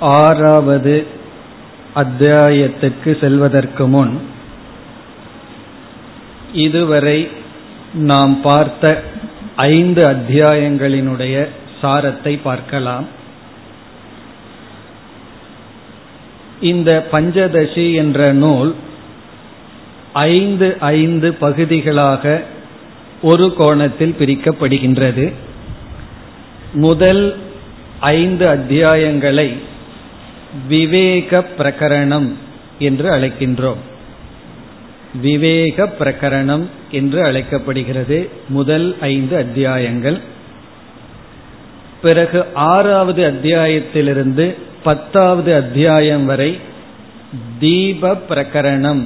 ஆறாவது அத்தியாயத்துக்கு செல்வதற்கு முன் இதுவரை நாம் பார்த்த ஐந்து அத்தியாயங்களினுடைய சாரத்தை பார்க்கலாம். இந்த பஞ்சதசி என்ற நூல் ஐந்து ஐந்து பகுதிகளாக ஒரு கோணத்தில் பிரிக்கப்படுகின்றது. முதல் ஐந்து அத்தியாயங்களை விவேக பிரகரணம் என்று அழைக்கின்றோம். விவேக பிரகரணம் என்று அழைக்கப்படுகிறது முதல் ஐந்து அத்தியாயங்கள். பிறகு ஆறாவது அத்தியாயத்திலிருந்து பத்தாவது அத்தியாயம் வரை தீப பிரகரணம்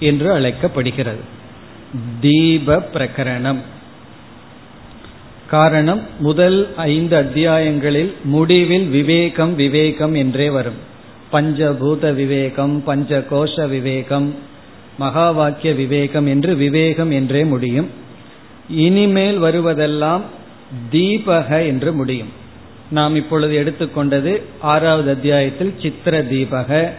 என்று அழைக்கப்படுகிறது. தீப பிரகரணம். காரணம் முதல் ஐந்து அத்தியாயங்களில் முடிவில் விவேகம் விவேகம் என்றே வரும். பஞ்சபூத விவேகம் பஞ்ச கோஷ விவேகம் மகா வாக்கிய விவேகம் என்று விவேகம் என்றே முடியும். இனிமேல் வருவதெல்லாம் தீபக என்று முடியும். நாம் இப்பொழுது எடுத்துக்கொண்டது ஆறாவது அத்தியாயத்தில் சித்திர தீபக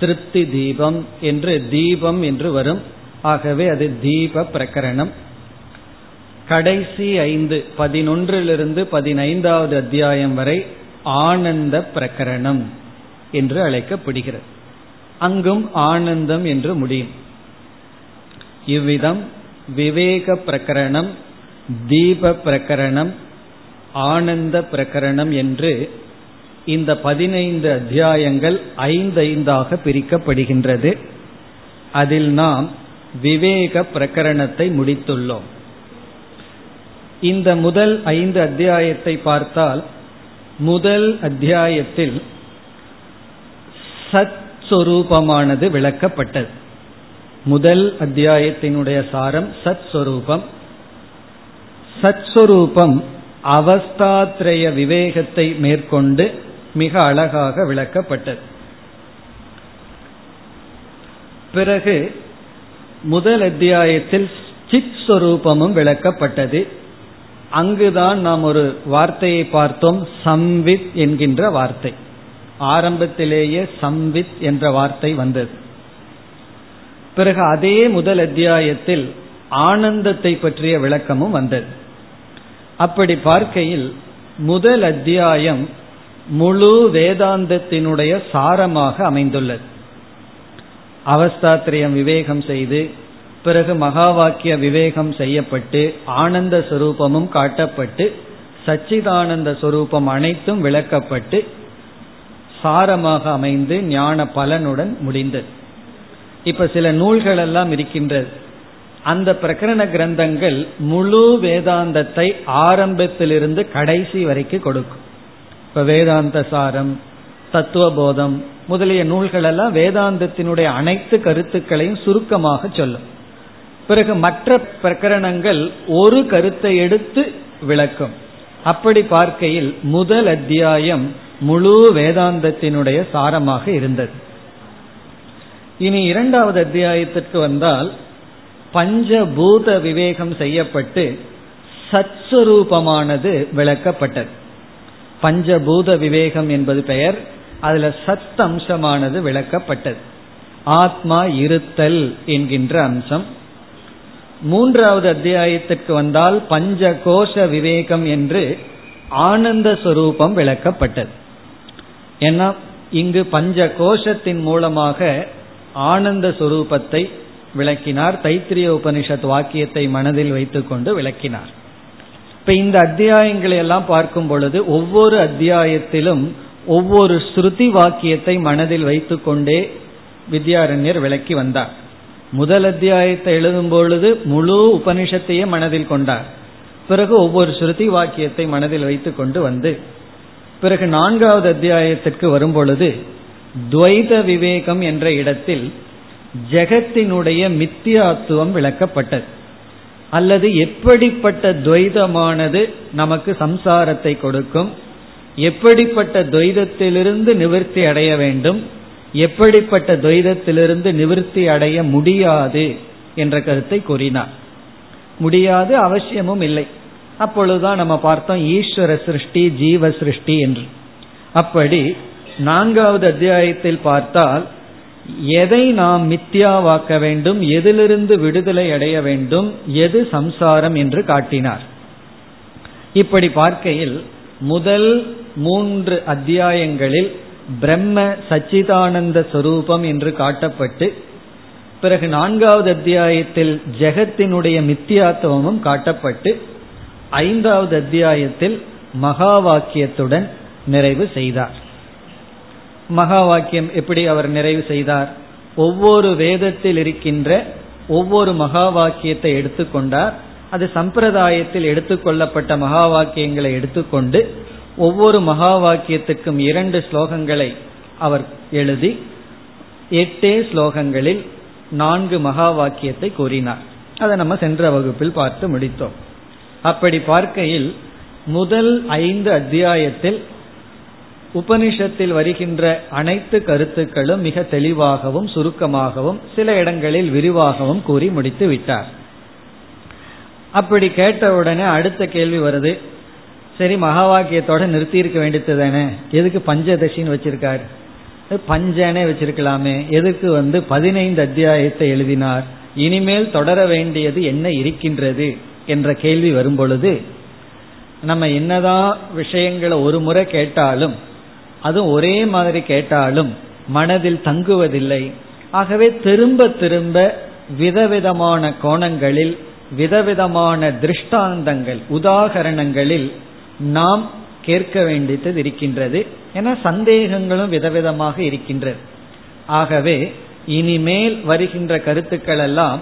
திருப்தி தீபம் என்று தீபம் என்று வரும். ஆகவே அது தீப பிரகரணம். கடைசி ஐந்து பதினொன்றிலிருந்து பதினைந்தாவது அத்தியாயம் வரை ஆனந்த பிரகரணம் என்று அழைக்கப்படுகிறது. அங்கும் ஆனந்தம் என்று முடியும். இவ்விதம் விவேக பிரகரணம் தீப பிரகரணம் ஆனந்த பிரகரணம் என்று இந்த பதினைந்து அத்தியாயங்கள் ஐந்தைந்தாக பிரிக்கப்படுகின்றது. அதில் நாம் விவேக பிரகரணத்தை முடித்துள்ளோம். இந்த முதல் ஐந்து அத்தியாயத்தை பார்த்தால் முதல் அத்தியாயத்தில் சத் சொரூபமானது விளக்கப்பட்டது. முதல் அத்தியாயத்தினுடைய சாரம் சத் சொரூபம். சத் சொரூபம் அவஸ்தாத்ரய விவேகத்தை மேற்கொண்டு மிக அழகாக விளக்கப்பட்டது. பிறகு முதல் அத்தியாயத்தில் சித் சொரூபமும் விளக்கப்பட்டது. அங்குதான் நாம் ஒரு வார்த்தையை பார்த்தோம் சம்வித் என்கின்ற வார்த்தை. ஆரம்பத்திலேயே சம்வித் என்ற வார்த்தை வந்தது. பிறகு அதே முதல் அத்தியாயத்தில் ஆனந்தத்தை பற்றிய விளக்கமும் வந்தது. அப்படி பார்க்கையில் முதல் அத்தியாயம் முழு வேதாந்தத்தினுடைய சாரமாக அமைந்துள்ளது. அவஸ்தாத்திரியம் விவேகம் செய்து பிறகு மகா வாக்கிய விவேகம் செய்யப்பட்டு ஆனந்த சுரூபமும் காட்டப்பட்டு சச்சிதானந்த சுரூபம் அனைத்தும் விளக்கப்பட்டு சாரமாக அமைந்து ஞான பலனுடன் முடிந்தது. இப்ப சில நூல்கள் எல்லாம் இருக்கின்றது. அந்த பிரகரண கிரந்தங்கள் முழு வேதாந்தத்தை ஆரம்பத்திலிருந்து கடைசி வரைக்கும் கொடுக்கும். இப்ப வேதாந்த சாரம் தத்துவபோதம் முதலிய நூல்கள் எல்லாம் வேதாந்தத்தினுடைய அனைத்து கருத்துக்களையும் சுருக்கமாக சொல்லும். பிறகு மற்ற பிரகரணங்கள் ஒரு கருத்தை எடுத்து விளக்கும். அப்படி பார்க்கையில் முதல் அத்தியாயம் முழு வேதாந்தத்தினுடைய சாரமாக இருந்தது. இனி இரண்டாவது அத்தியாயத்திற்கு வந்தால் பஞ்சபூத விவேகம் செய்யப்பட்டு சத்ஸ்வரூபமானது விளக்கப்பட்டது. பஞ்சபூத விவேகம் என்பது பெயர். அதுல சத் அம்சமானது விளக்கப்பட்டது. ஆத்மா இருத்தல் என்கின்ற அம்சம். மூன்றாவது அத்தியாயத்திற்கு வந்தால் பஞ்ச கோஷ விவேகம் என்று ஆனந்த சுரூபம் விளக்கப்பட்டது. ஏன்னா இங்கு பஞ்ச கோஷத்தின் மூலமாக ஆனந்த சுரூபத்தை விளக்கினார். தைத்திரிய உபனிஷத் வாக்கியத்தை மனதில் வைத்துக்கொண்டு விளக்கினார். இப்ப இந்த அத்தியாயங்களை எல்லாம் பார்க்கும் பொழுது ஒவ்வொரு அத்தியாயத்திலும் ஒவ்வொரு ஸ்ருதி வாக்கியத்தை மனதில் வைத்துக்கொண்டே வித்யாரண்யர் விளக்கி வந்தார். முதல் அத்தியாயத்தை எழுதும் பொழுது முழு உபனிஷத்தையே மனதில் கொண்டார். பிறகு ஒவ்வொரு ஸ்ருதி வாக்கியத்தை மனதில் வைத்துக் கொண்டு வந்து பிறகு நான்காவது அத்தியாயத்திற்கு வரும் பொழுது துவைத விவேகம் என்ற இடத்தில் ஜெகத்தினுடைய மித்தியாத்துவம் விளக்கப்பட்டது. அல்லது எப்படிப்பட்ட துவைதமானது நமக்கு சம்சாரத்தை கொடுக்கும் எப்படிப்பட்ட துவைதத்திலிருந்து நிவர்த்தி அடைய வேண்டும் எப்படிப்பட்ட துவைதத்திலிருந்து நிவிருத்தி அடைய முடியாது என்ற கருத்தை கூறினார். முடியாது அவசியமும் இல்லை. அப்பொழுதுதான் நம்ம பார்த்தோம் ஈஸ்வர சிருஷ்டி ஜீவ சிருஷ்டி என்று. அப்படி நான்காவது அத்தியாயத்தில் பார்த்தால் எதை நாம் மித்தியாவாக்க வேண்டும் எதிலிருந்து விடுதலை அடைய வேண்டும் எது சம்சாரம் என்று காட்டினார். இப்படி பார்க்கையில் முதல் மூன்று அத்தியாயங்களில் பிரம்ம சச்சிதானந்த சொரூபம் என்று காட்டப்பட்டு பிறகு நான்காவது அத்தியாயத்தில் ஜெகத்தினுடைய மித்தியாத்துவமும் காட்டப்பட்டு ஐந்தாவது அத்தியாயத்தில் மகா வாக்கியத்துடன் நிறைவு செய்தார். மகா வாக்கியம் எப்படி அவர் நிறைவு செய்தார்? ஒவ்வொரு வேதத்தில் இருக்கின்ற ஒவ்வொரு மகா வாக்கியத்தை எடுத்துக்கொண்டார். அது சம்பிரதாயத்தில் எடுத்துக்கொள்ளப்பட்ட மகா வாக்கியங்களை எடுத்துக்கொண்டு ஒவ்வொரு மகா வாக்கியத்துக்கும் இரண்டு ஸ்லோகங்களை அவர் எழுதி எட்டே ஸ்லோகங்களில் நான்கு மகா வாக்கியத்தை கூறினார். அதை நம்ம சென்ற வகுப்பில் பார்த்து முடித்தோம். அப்படி பார்க்கையில் முதல் ஐந்து அத்தியாயத்தில் உபனிஷத்தில் வருகின்ற அனைத்து கருத்துக்களும் மிக தெளிவாகவும் சுருக்கமாகவும் சில இடங்களில் விரிவாகவும் கூறி முடித்து விட்டார். அப்படி கேட்டவுடனே அடுத்த கேள்வி வருது. சரி மகா வாக்கியத்தோட நிறுத்தி இருக்க வேண்டியது தானே எதுக்கு பஞ்சதசின்னு வச்சிருக்காரு? பஞ்சனே வச்சிருக்கலாமே. எதுக்கு வந்து பதினைந்து அத்தியாயத்தை எழுதினார்? இனிமேல் தொடர வேண்டியது என்ன இருக்கின்றது என்ற கேள்வி வரும் பொழுது நம்ம என்னதான் விஷயங்களை ஒரு முறை கேட்டாலும் அதுவும் ஒரே மாதிரி கேட்டாலும் மனதில் தங்குவதில்லை. ஆகவே திரும்ப திரும்ப விதவிதமான கோணங்களில் விதவிதமான திருஷ்டாந்தங்கள் உதாகரணங்களில் நாம் கேட்க வேண்டியது இருக்கின்றது. என சந்தேகங்களும் விதவிதமாக இருக்கின்றது ஆகவே இனிமேல் வருகின்ற கருத்துக்கள் எல்லாம்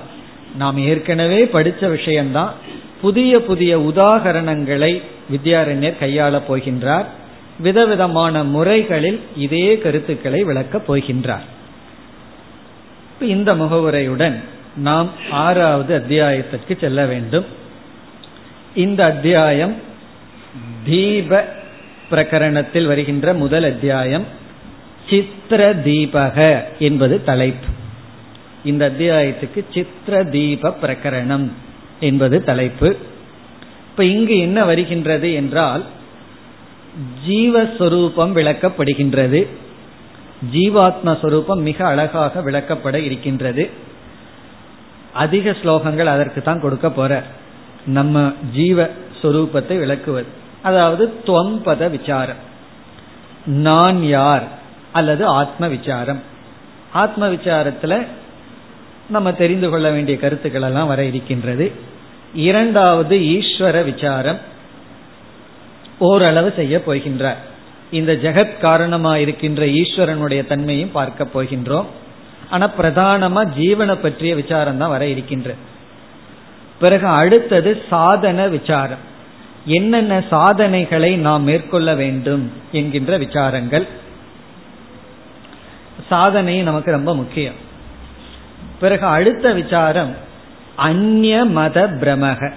நாம் ஏற்கனவே படித்த விஷயம்தான். புதிய புதிய உதாகரணங்களை வித்யாரண்யர் கையாளப் போகின்றார். விதவிதமான முறைகளில் இதே கருத்துக்களை விளக்கப் போகின்றார். இந்த முகவுரையுடன் நாம் ஆறாவது அத்தியாயத்திற்கு செல்ல வேண்டும். இந்த அத்தியாயம் தீப பிரகரணத்தில் வருகின்ற முதல் அத்தியாயம் சித்திர தீபக என்பது தலைப்பு. இந்த அத்தியாயத்துக்கு சித்திர தீப பிரகரணம் என்பது தலைப்பு. இப்ப இங்கு என்ன வருகின்றது என்றால் ஜீவஸ்வரூபம் விளக்கப்படுகின்றது. ஜீவாத்மஸ்வரூபம் மிக அழகாக விளக்கப்பட இருக்கின்றது. அதிக ஸ்லோகங்கள் அதற்கு தான் கொடுக்க போற நம்ம ஜீவ சொரூபத்தை விளக்குவது. அதாவது துவம்பத விசாரம். நான் யார்? அல்லது ஆத்ம விசாரம் ஆத்ம விசாரத்துல நம்ம தெரிந்து கொள்ள வேண்டிய கருத்துக்கள் எல்லாம் வர இருக்கின்றது. இரண்டாவது ஈஸ்வர விசாரம் ஓரளவு செய்ய போகின்றார். இந்த ஜெகத் காரணமா இருக்கின்ற ஈஸ்வரனுடைய தன்மையும் பார்க்க போகின்றோம். ஆனா பிரதானமா ஜீவனை பற்றிய விசாரம் தான் வர இருக்கின்ற பிறகு அடுத்தது சாதன விசாரம். என்னென்ன சாதனைகளை நாம் மேற்கொள்ள வேண்டும் என்கின்ற விசாரங்கள். சாதனை நமக்கு ரொம்ப முக்கியம். பிறகு அடுத்த விசாரம் அந்நிய மத பிரமக.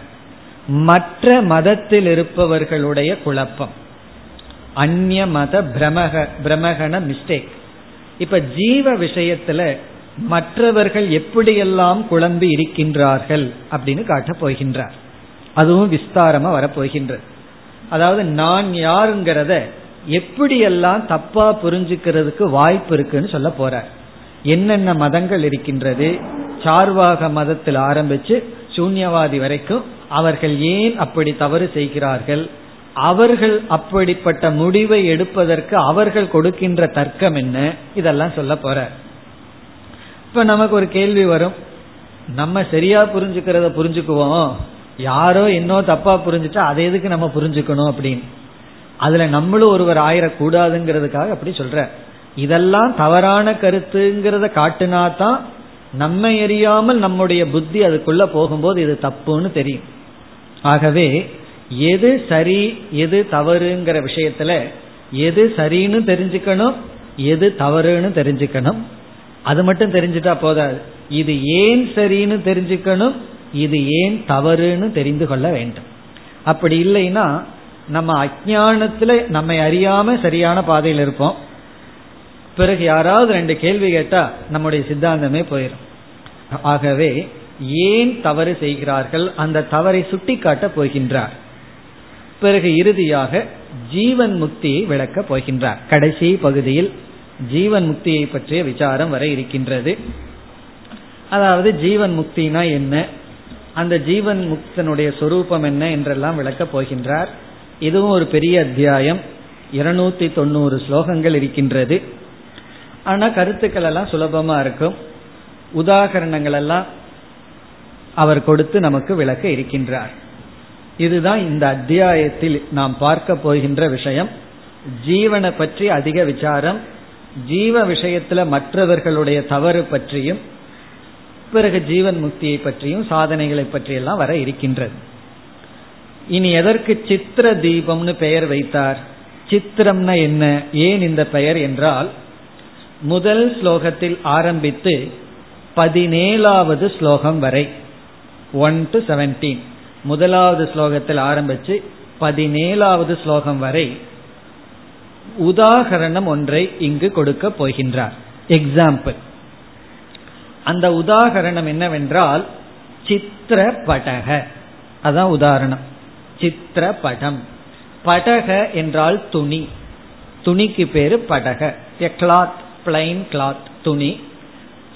மற்ற மதத்தில் இருப்பவர்களுடைய குழப்பம். அந்நிய மத பிரமக பிரமகன மிஸ்டேக் இப்ப ஜீவ விஷயத்துல மற்றவர்கள் எப்படியெல்லாம் குழம்பி இருக்கின்றார்கள் அப்படின்னு காட்டப் போகின்றார். அதுவும் விஸ்தாரமா வரப்போகின்றது அதாவது நான் யாருங்கிறத எப்படியெல்லாம் தப்பா புரிஞ்சுக்கிறதுக்கு வாய்ப்பு இருக்குன்னு சொல்ல போறார். என்னென்ன மதங்கள் இருக்கின்றது சார்வாக மதத்தில் ஆரம்பிச்சு சூன்யவாதி வரைக்கும் அவர்கள் ஏன் அப்படி தவறு செய்கிறார்கள் அவர்கள் அப்படிப்பட்ட முடிவை எடுப்பதற்கு அவர்கள் கொடுக்கின்ற தர்க்கம் என்ன இதெல்லாம் சொல்ல போற இப்ப நமக்கு ஒரு கேள்வி வரும். நம்ம சரியா புரிஞ்சுக்கிறத புரிஞ்சுக்குவோம். யாரோ என்னோ தப்பா புரிஞ்சுட்டா அதை எதுக்கு நம்ம புரிஞ்சுக்கணும் அப்படின்னு. அதுல நம்மளும் ஒருவர் ஆயிரக்கூடாதுங்கிறதுக்காக அப்படி சொல்ற. இதெல்லாம் தவறான கருத்துங்கிறத காட்டுனா தான் நம்ம எரியாமல் நம்முடைய புத்தி அதுக்குள்ள போகும்போது இது தப்புன்னு தெரியும். ஆகவே எது சரி எது தவறுங்கிற விஷயத்துல எது சரின்னு தெரிஞ்சுக்கணும் எது தவறுன்னு தெரிஞ்சுக்கணும். அது மட்டும் தெரிஞ்சுட்டா போதாது. இது ஏன் சரின்னு தெரிஞ்சுக்கணும் இது ஏன் தவறுன்னு தெரிந்து கொள்ள வேண்டும். அப்படி இல்லைன்னா நம்ம அஜானத்துல நம்மை அறியாம சரியான பாதையில் இருப்போம். பிறகு யாராவது ரெண்டு கேள்வி கேட்டா நம்முடைய சித்தாந்தமே போயிடும் ஆகவே ஏன் தவறு செய்கிறார்கள்? அந்த தவறை சுட்டிக்காட்டப் போகின்றார். பிறகு இறுதியாக ஜீவன் முக்தியை விளக்கப் போகின்றார். கடைசி பகுதியில் ஜீவன் முக்தியை பற்றிய விசாரம் வர இருக்கின்றது. அதாவது ஜீவன் முக்தினா என்ன? அந்த ஜீவன் முக்தனுடைய சொரூபம் என்ன என்றெல்லாம் விளக்கப் போகின்றார். இதுவும் ஒரு பெரிய அத்தியாயம். இருநூத்தி தொண்ணூறு ஸ்லோகங்கள் இருக்கின்றது. ஆனா கருத்துக்கள் எல்லாம் சுலபமா இருக்கும். உதாகரணங்கள் எல்லாம் அவர் கொடுத்து நமக்கு விளக்க இருக்கின்றார். இதுதான் இந்த அத்தியாயத்தில் நாம் பார்க்க போகின்ற விஷயம். ஜீவனை பற்றி அதிக விசாரம் ஜீவ விஷயத்துல மற்றவர்களுடைய தவறு பற்றியும் பிறகு ஜீவன் முக்தியை பற்றியும் சாதனைகளை பற்றியெல்லாம் வர இருக்கின்றது. இனி எதற்கு சித்திர தீபம்னு பெயர் வைத்தார்? சித்திரம்னா என்ன? ஏன் இந்த பெயர் என்றால் முதல் ஸ்லோகத்தில் ஆரம்பித்து பதினேழாவது ஸ்லோகம் வரை ஒன் டு செவன்டீன் முதலாவது ஸ்லோகத்தில் ஆரம்பித்து பதினேழாவது ஸ்லோகம் வரை உதாகரணம் ஒன்றை இங்கு கொடுக்க போகின்றார். எக்ஸாம்பிள் அந்த உதாகரணம் என்னவென்றால் சித்திர படக அதான் உதாரணம். சித்திர படம் படக என்றால் துணி. துணிக்கு பேரு படக. எ கிளாத் பிளைன் கிளாத் துணி.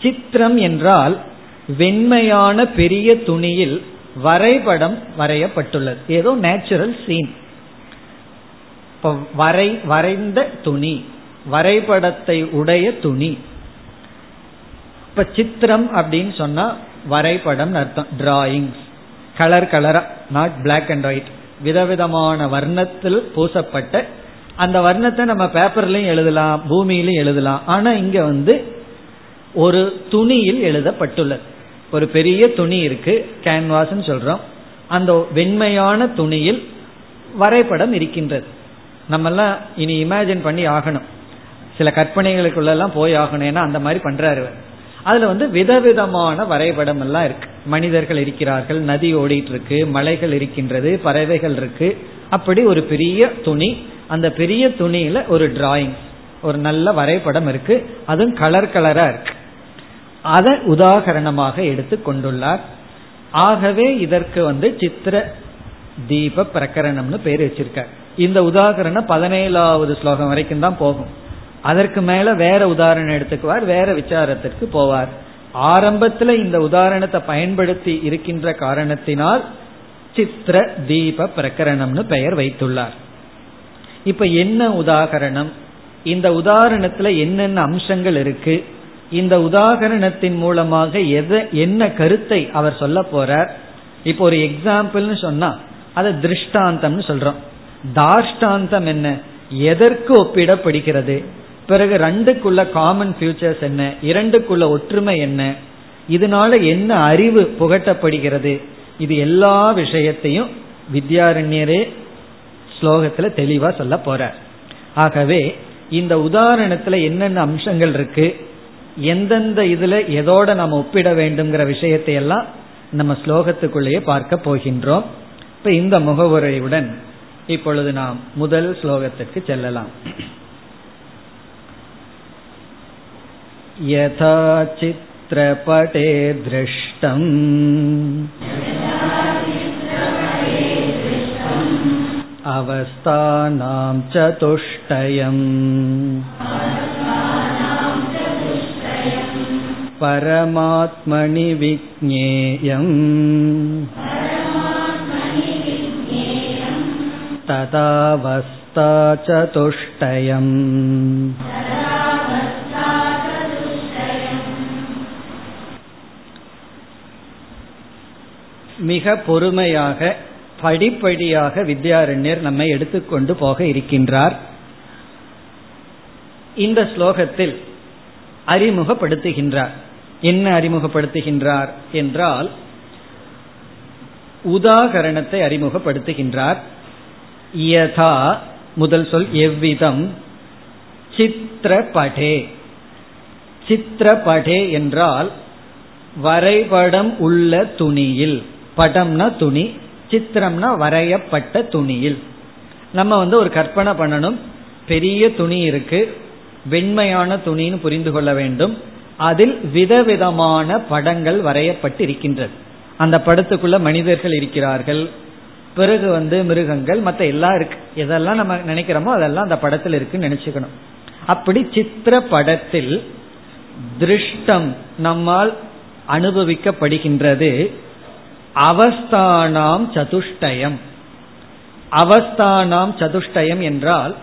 சித்திரம் என்றால் வெண்மையான பெரிய துணியில் வரைபடம் வரையப்பட்டுள்ளது. ஏதோ நேச்சுரல் சீன் வரை வரைந்த துணி. வரைபடத்தை உடைய துணி. இப்ப சித்திரம் அப்படின்னு சொன்னா வரைபடம் அர்த்தம். டிராயிங்ஸ் கலர் கலரா நாட் பிளாக் அண்ட் ஒயிட் விதவிதமான வர்ணத்தில் பூசப்பட்ட அந்த வர்ணத்தை நம்ம பேப்பர்லயும் எழுதலாம் பூமியிலும் எழுதலாம். ஆனா இங்க வந்து ஒரு துணியில் எழுதப்பட்டுள்ளது. ஒரு பெரிய துணி இருக்கு கேன்வாஸ் சொல்றோம். அந்த வெண்மையான துணியில் வரைபடம் இருக்கின்றது. நம்மெல்லாம் இனி இமேஜின் பண்ணி ஆகணும். சில கற்பனைகளுக்குள்ளெல்லாம் போய் ஆகணும். ஏன்னா அந்த மாதிரி பண்றாரு அதுல வந்து விதவிதமான வரைபடம் எல்லாம் இருக்கு. மனிதர்கள் இருக்கிறார்கள் நதி ஓடிட்டு இருக்கு மலைகள் இருக்கின்றது பறவைகள் இருக்கு. அப்படி ஒரு பெரிய துணி அந்த பெரிய துணியில ஒரு டிராயிங் ஒரு நல்ல வரைபடம் இருக்கு. அதுவும் கலர் கலரா இருக்கு. அதை உதாகரணமாக எடுத்து கொண்டுள்ளார். ஆகவே இதற்கு வந்து சித்திர தீப பிரகரணம்னு பேர் வச்சிருக்கார். இந்த உதாகரணம் பதினேழாவது ஸ்லோகம் வரைக்கும் தான் போகும். அதற்கு மேல வேற உதாரணம் எடுத்துக்குவார் வேற விசாரத்திற்கு போவார். ஆரம்பத்துல இந்த உதாரணத்தை பயன்படுத்தி இருக்கின்ற காரணத்தினால் சித்திர தீப பிரகரணம்னு பெயர் வைத்துள்ளார். இப்ப என்ன உதாகரணம் இந்த உதாரணத்துல என்னென்ன அம்சங்கள் இருக்கு? இந்த உதாகரணத்தின் மூலமாக எதை என்ன கருத்தை அவர் சொல்ல போறார்? இப்போ ஒரு எக்ஸாம்பிள்னு சொன்னா அதை திருஷ்டாந்தம்னு சொல்றோம். தாஷ்டாந்தம் என்ன? எதற்கு ஒப்பிடப்படுகிறது? பிறகு ரெண்டுக்குள்ள காமன் ஃபியூச்சர்ஸ் என்ன? இரண்டுக்குள்ள ஒற்றுமை என்ன? இதனால என்ன அறிவு புகட்டப்படுகிறது? இது எல்லா விஷயத்தையும் வித்யாரண்யரே ஸ்லோகத்துல தெளிவா சொல்ல போறார் ஆகவே இந்த உதாரணத்துல என்னென்ன அம்சங்கள் இருக்கு? எந்தெந்த இதுல எதோட நம்ம ஒப்பிட வேண்டுங்கிற விஷயத்தை எல்லாம் நம்ம ஸ்லோகத்துக்குள்ளேயே பார்க்க போகின்றோம். இப்ப இந்த முகவுரையுடன் இப்பொழுது நாம் முதல் ஸ்லோகத்திற்கு செல்லலாம். यथा चित्रपटे दृष्टम् अवस्थानां चतुष्टयम् परमात्मनि विज्ञेयम् तदावस्था चतुष्टयम् மிக பொறுமையாக படிப்படியாக வித்யாரண்யர் நம்மை எடுத்துக்கொண்டு போக இருக்கின்றார். இந்த ஸ்லோகத்தில் அறிமுகப்படுத்துகின்றார். என்ன அறிமுகப்படுத்துகின்றார் என்றால் உதாகரணத்தை அறிமுகப்படுத்துகின்றார். யதா முதல் சொல் எவ்விதம்? சித்திரபடே சித்திரபடே என்றால் வரைபடம் உள்ள துணியில். படம்னா துணி சித்திரம்னா வரையப்பட்ட துணியில். நம்ம வந்து ஒரு கற்பனை பண்ணணும். பெரிய துணி இருக்கு வெண்மையான துணின்னு புரிந்து கொள்ள வேண்டும். அதில் விதவிதமான படங்கள் வரையப்பட்டு இருக்கின்றது அந்த படத்துக்குள்ள மனிதர்கள் இருக்கிறார்கள் பிறகு வந்து மிருகங்கள் மற்ற எல்லாம் இருக்கு. எதெல்லாம் நம்ம நினைக்கிறோமோ அதெல்லாம் அந்த படத்தில் இருக்குன்னு நினைச்சுக்கணும். அப்படி சித்திர படத்தில் திருஷ்டம் நம்மால் அனுபவிக்கப்படுகின்றது. அவஸ்தானாம் சதுஷ்டயம். அவஸ்தானாம் சதுஷ்டயம் என்றால்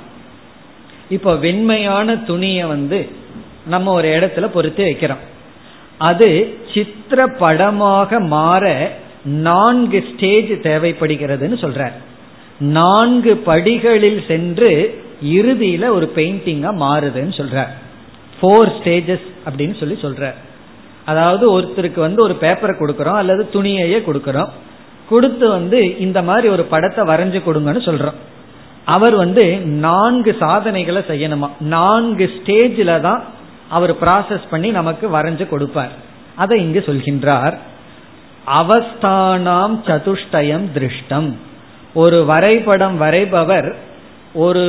இப்போ வெண்மையான துணியை வந்து நம்ம ஒரு இடத்துல பொறுத்து வைக்கிறோம். அது சித்திர படமாக மாற நான்கு ஸ்டேஜ் தேவைப்படுகிறதுன்னு சொல்றார். நான்கு படிகளில் சென்று இறுதியில ஒரு பெயிண்டிங்கா மாறுதுன்னு சொல்றார். ஃபோர் ஸ்டேஜஸ் அப்படின்னு சொல்லி சொல்றார். அதாவது ஒருத்தருக்கு வந்து ஒரு பேப்பரை கொடுக்கறோம் அல்லது துணியையே கொடுக்கறோம். கொடுத்து வந்து இந்த மாதிரி ஒரு படத்தை வரைஞ்சு கொடுங்கன்னு சொல்றோம். அவர் வந்து நான்கு சாதனைகளை செய்யணுமா? நான்கு ஸ்டேஜில் தான் அவர் ப்ராசஸ் பண்ணி நமக்கு வரைஞ்சு கொடுப்பார். அதை இங்கு சொல்கின்றார். அவஸ்தானாம் சதுஷ்டயம் திருஷ்டம். ஒரு வரைபடம் வரைபவர் ஒரு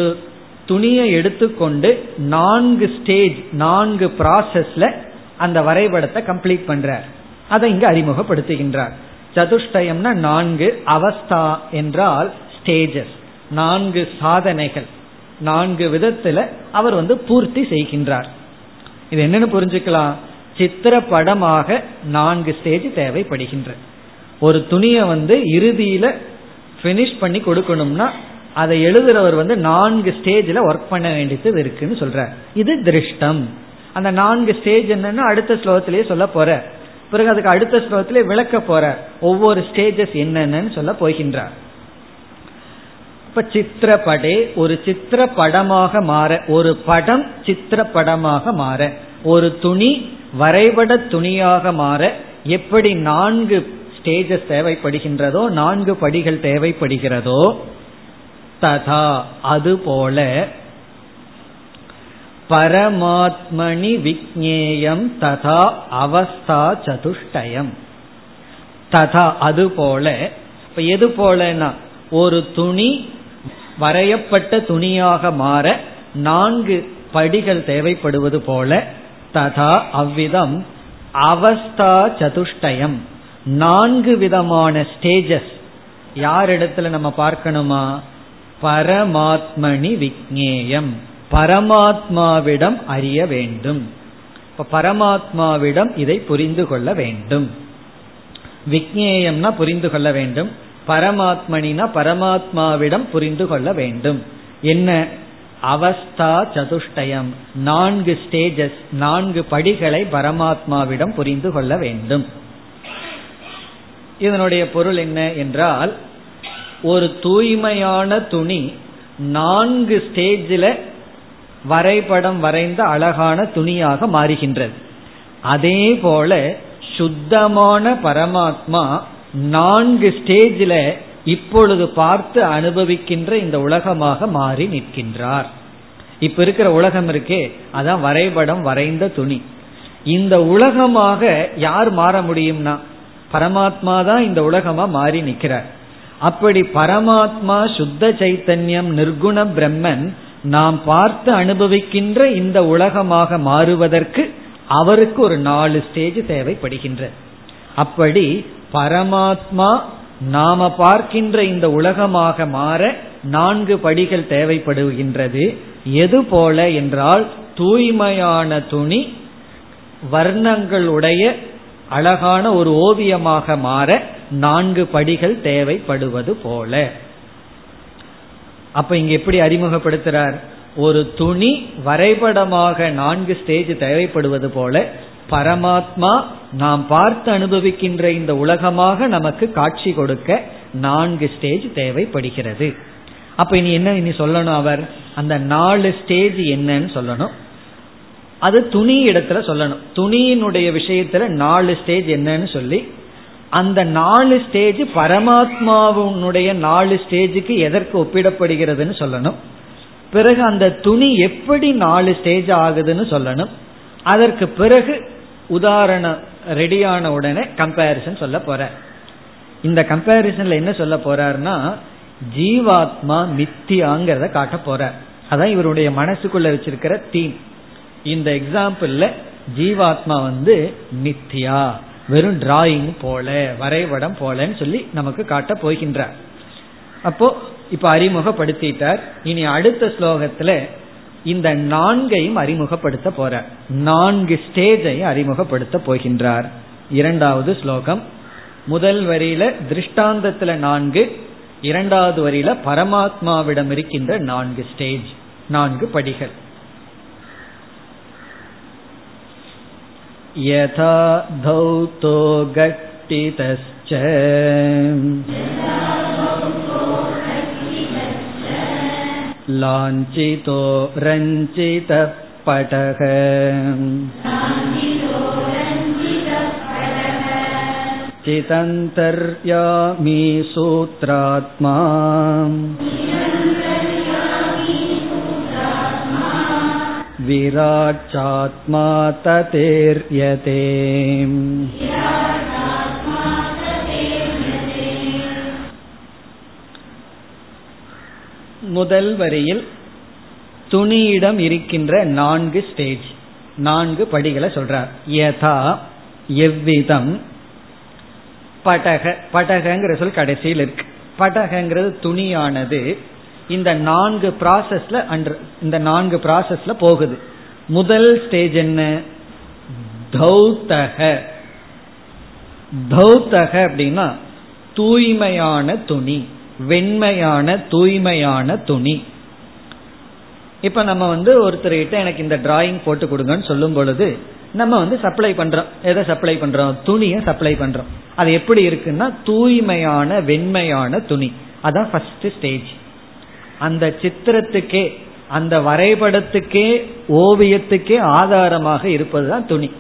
துணியை எடுத்துக்கொண்டு நான்கு ஸ்டேஜ் நான்கு ப்ராசஸ்ல அந்த வரைபடத்தை கம்ப்ளீட் பண்றார். அதை இங்கு அறிமுகப்படுத்துகின்றார். சதுஷ்டயம்னா நான்கு அவஸ்தா என்றால் ஸ்டேஜஸ் நான்கு சாதனைகள். நான்கு விதத்துல அவர் வந்து பூர்த்தி செய்கின்றார். இது என்னன்னு புரிஞ்சுக்கலாம். சித்திர படமாக நான்கு ஸ்டேஜ் தேவைப்படுகின்ற. ஒரு துணியை வந்து இறுதியில பினிஷ் பண்ணி கொடுக்கணும்னா அதை எழுதுறவர் வந்து நான்கு ஸ்டேஜில் ஒர்க் பண்ண வேண்டியது இருக்குன்னு சொல்ற இது திருஷ்டம். அந்த நான்கு ஸ்டேஜ் என்னன்னு அடுத்த ஸ்லோகத்திலேயே சொல்ல போற. பிறகு அதுக்கு அடுத்த ஸ்லோகத்திலே விளக்க போற. ஒவ்வொரு ஸ்டேஜஸ் என்னென்னு சொல்ல போகின்றார். இப்ப சித்திரப்படே ஒரு சித்திர படமாக மாற ஒரு படம் சித்திர படமாக மாற ஒரு துணி வரைபட துணியாக மாற எப்படி நான்கு ஸ்டேஜஸ் தேவைப்படுகின்றதோ நான்கு படிகள் தேவைப்படுகிறதோ ததா அதுபோல பரமாத்மனி விக்னேயம் ததா அவஸ்தா சதுஷ்டயம். ததா அதுபோல இப்ப எது போலனா ஒரு துணி வரையப்பட்ட துணியாக மாற நான்கு படிகள் தேவைப்படுவது போல ததா அவ்விதம் அவஸ்தா சதுஷ்டயம். நான்கு விதமான ஸ்டேஜஸ் யார் இடத்துல நம்ம பார்க்கணுமா? பரமாத்மனி விக்னேயம் பரமாத்மாவிடம் அறிய வேண்டும். இப்ப பரமாத்மாவிடம் இதை புரிந்து கொள்ள வேண்டும். விக்னேயம்னா புரிந்து கொள்ள வேண்டும். பரமாத்மனினா பரமாத்மாவிடம் புரிந்து கொள்ள வேண்டும். என்ன? அவஸ்தா சதுஷ்டயம். நான்கு ஸ்டேஜஸ் நான்கு படிகளை பரமாத்மாவிடம் புரிந்து கொள்ள வேண்டும். இதனுடைய பொருள் என்ன என்றால் ஒரு தூய்மையான துணி நான்கு ஸ்டேஜில் வரைபடம் வரைந்த அழகான துணியாக மாறுகின்றது. அதே போல சுத்தமான பரமாத்மா நான்கு ஸ்டேஜில் இப்பொழுது பார்த்து அனுபவிக்கின்ற இந்த உலகமாக மாறி நிற்கின்றார். இப்ப இருக்கிற உலகம் இருக்கே அதான் வரைபடம் வரைந்த துணி. இந்த உலகமாக யார் மாற முடியும்னா பரமாத்மா தான் இந்த உலகமா மாறி நிற்கிறார். அப்படி பரமாத்மா சுத்த சைத்தன்யம் நிர்குண பிரம்மன் நாம் பார்த்து அனுபவிக்கின்ற இந்த உலகமாக மாறுவதற்கு அவருக்கு ஒரு நாலு ஸ்டேஜ் தேவைப்படுகின்ற. அப்படி பரமாத்மா நாம பார்க்கின்ற இந்த உலகமாக மாற நான்கு படிகள் தேவைப்படுகின்றது. எது போல என்றால் தூய்மையான துணி வர்ணங்களுடைய அழகான ஒரு ஓவியமாக மாற நான்கு படிகள் தேவைப்படுவது போல. அப்ப இங்க எப்படி அறிமுகப்படுத்துறார்? ஒரு துணி வரைபடமாக நான்கு ஸ்டேஜ் தேவைப்படுவது போல பரமாத்மா நாம் பார்த்து அனுபவிக்கின்ற இந்த உலகமாக நமக்கு காட்சி கொடுக்க நான்கு ஸ்டேஜ் தேவைப்படுகிறது. அப்ப இனி என்ன இனி சொல்லணும் அவர்? அந்த நாலு ஸ்டேஜ் என்னன்னு சொல்லணும். அது துணி இடத்துல சொல்லணும். துணியினுடைய விஷயத்துல நாலு ஸ்டேஜ் என்னன்னு சொல்லி அந்த நாலு ஸ்டேஜ் பரமாத்மாவுடைய நாலு ஸ்டேஜுக்கு எதற்கு ஒப்பிடப்படுகிறதுன்னு சொல்லணும். பிறகு அந்த துணி எப்படி நாலு ஸ்டேஜ் ஆகுதுன்னு சொல்லணும். அதற்கு பிறகு உதாரணம் ரெடியான உடனே கம்பேரிசன் சொல்ல போற. இந்த கம்பேரிசன்ல என்ன சொல்ல போறாருன்னா ஜீவாத்மா மித்தியாங்கிறத காட்ட போற. அதான் இவருடைய மனசுக்குள்ள வச்சிருக்கிற தீம் இந்த எக்ஸாம்பிள்ல ஜீவாத்மா வந்து மித்தியா. வெறும் டிராயிங் போல வரைபடம் போலன்னு சொல்லி நமக்கு காட்ட போகின்றார். அப்போ இப்ப அறிமுகப்படுத்திட்டார். இனி அடுத்த ஸ்லோகத்துல இந்த நான்கையும் அறிமுகப்படுத்த போறார். நான்கு ஸ்டேஜையும் அறிமுகப்படுத்த போகின்றார். இரண்டாவது ஸ்லோகம். முதல் வரியில திருஷ்டாந்தத்துல நான்கு இரண்டாவது வரியில பரமாத்மாவிடம் இருக்கின்ற நான்கு ஸ்டேஜ் நான்கு படிகள். यथा धौतो गट्टितश्च लाञ्छितो रञ्जितः पटः चितन्तर्यामी सूत्रात्मा विराट्चात्मा ततेर्यते முதல் வரியில் துணியிடம் இருக்கின்ற நான்கு ஸ்டேஜ் நான்கு படிகளை சொல்றார் யதா எவ்விதம் படக படகங்கிற சொல் கடைசியில் இருக்கு படகங்கிறது துணியானது இந்த நான்கு ப்ராசஸ்ல இந்த நான்கு ப்ராசஸ்ல போகுது. முதல் ஸ்டேஜ் என்ன? தௌத்தக. தௌத்தக அப்படின்னா தூய்மையான துணி வெண்மையான தூய்மையான துணி. இப்ப நம்ம வந்து ஒருத்தர்கிட்ட எனக்கு இந்த டிராயிங் போட்டு கொடுங்கன்னு சொல்லும் பொழுது நம்ம வந்து சப்ளை பண்றோம். எதை சப்ளை பண்றோம்? துணியை சப்ளை பண்றோம். அது எப்படி இருக்குன்னா தூய்மையான வெண்மையான துணி. அதான் ஃபர்ஸ்ட் ஸ்டேஜ் அந்த சித்திரத்துக்கே அந்த வரைபடத்துக்கே ஓவியத்துக்கே ஆதாரமாக இருப்பதுதான் துணி.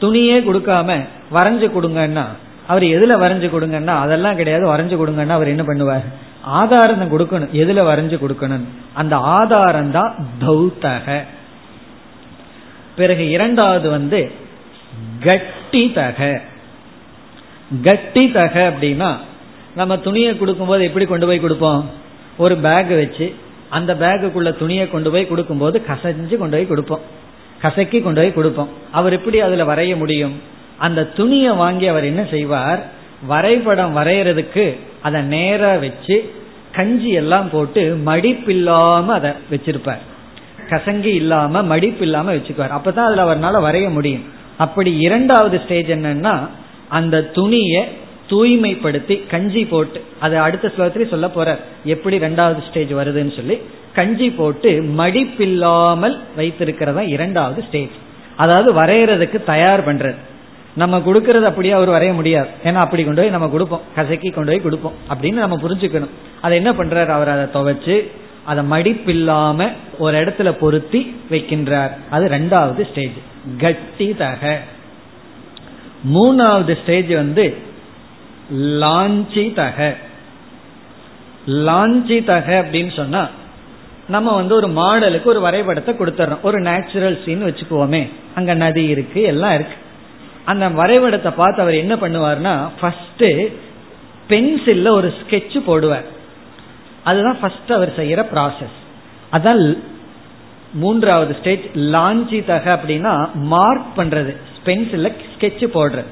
துணியே கொடுக்காம வரைஞ்சு கொடுங்கன்னா அவர் எதுல வரைஞ்சு கொடுங்கன்னா அதெல்லாம் கிடையாது. வரைஞ்சு கொடுங்கன்னா அவர் என்ன பண்ணுவார்? ஆதாரம் கொடுக்கணும். எதுல வரைஞ்சு கொடுக்கணும்? அந்த ஆதாரம் தான் தௌத்தக பிறகு இரண்டாவது வந்து கட்டி தக கட்டி தக அப்படின்னா நம்ம துணியை கொடுக்கும்போது எப்படி கொண்டு போய் கொடுப்போம்? ஒரு பேக் வச்சு அந்த பேக்குக்குள்ள துணியை கொண்டு போய் கொடுக்கும்போது கசஞ்சு கொண்டு போய் கொடுப்போம். கசக்கி கொண்டு போய் கொடுப்போம். அவர் எப்படி அதுல வரைய முடியும்? அந்த துணியை வாங்கி அவர் என்ன செய்வார்? வரைபடம் வரைகிறதுக்கு அதை நேரா வச்சு கஞ்சி எல்லாம் போட்டு மடிப்பில்லாம அதை வச்சிருப்பார். கசங்கி இல்லாம மடிப்பு இல்லாம வச்சுக்குவார். அப்பதான் அதுல அவரால் வரைய முடியும். அப்படி இரண்டாவது ஸ்டேஜ் என்னன்னா அந்த துணியை தூய்மைப்படுத்தி கஞ்சி போட்டு அது அடுத்த ஸ்லோகத்திலே சொல்ல போற எப்படி ரெண்டாவது ஸ்டேஜ் வருதுன்னு சொல்லி கஞ்சி போட்டு மடிப்பில்லாமல் வைத்திருக்கிறதா இரண்டாவது ஸ்டேஜ் அதாவது வரைகிறதுக்கு தயார் பண்றது. நம்ம கொடுக்கறது அப்படியே அவர் வரைய முடியாது. ஏன்னா அப்படி கொண்டு போய் நம்ம கொடுப்போம். கசக்கி கொண்டு போய் கொடுப்போம். அப்படின்னு நம்ம புரிஞ்சுக்கணும். அதை என்ன பண்றாரு? அவர் அதை துவைச்சு அதை மடிப்பில்லாம ஒரு இடத்துல பொருத்தி வைக்கின்றார். அது ரெண்டாவது ஸ்டேஜ் கட்டி தக. மூணாவது ஸ்டேஜ் வந்து லாஞ்சிதக. லாஞ்சிதக அப்படின்னு சொன்னா நம்ம வந்து ஒரு மாடலுக்கு ஒரு வரைபடத்தை கொடுத்துறோம். ஒரு நேச்சுரல் சீன் வச்சுக்குவோமே. அங்க நதி இருக்கு எல்லாம் இருக்கு. அந்த வரைபடத்தை பார்த்து அவர் என்ன பண்ணுவார்னா ஃபர்ஸ்ட் பென்சில்ல ஒரு ஸ்கெட்ச் போடுவார். அதுதான் ஃபர்ஸ்ட் அவர் செய்யற ப்ராசஸ் அதான் மூன்றாவது ஸ்டேஜ் லாஞ்சிதக அப்படின்னா மார்க் பண்றது. பென்சில்ல ஸ்கெட்ச் போடுறது.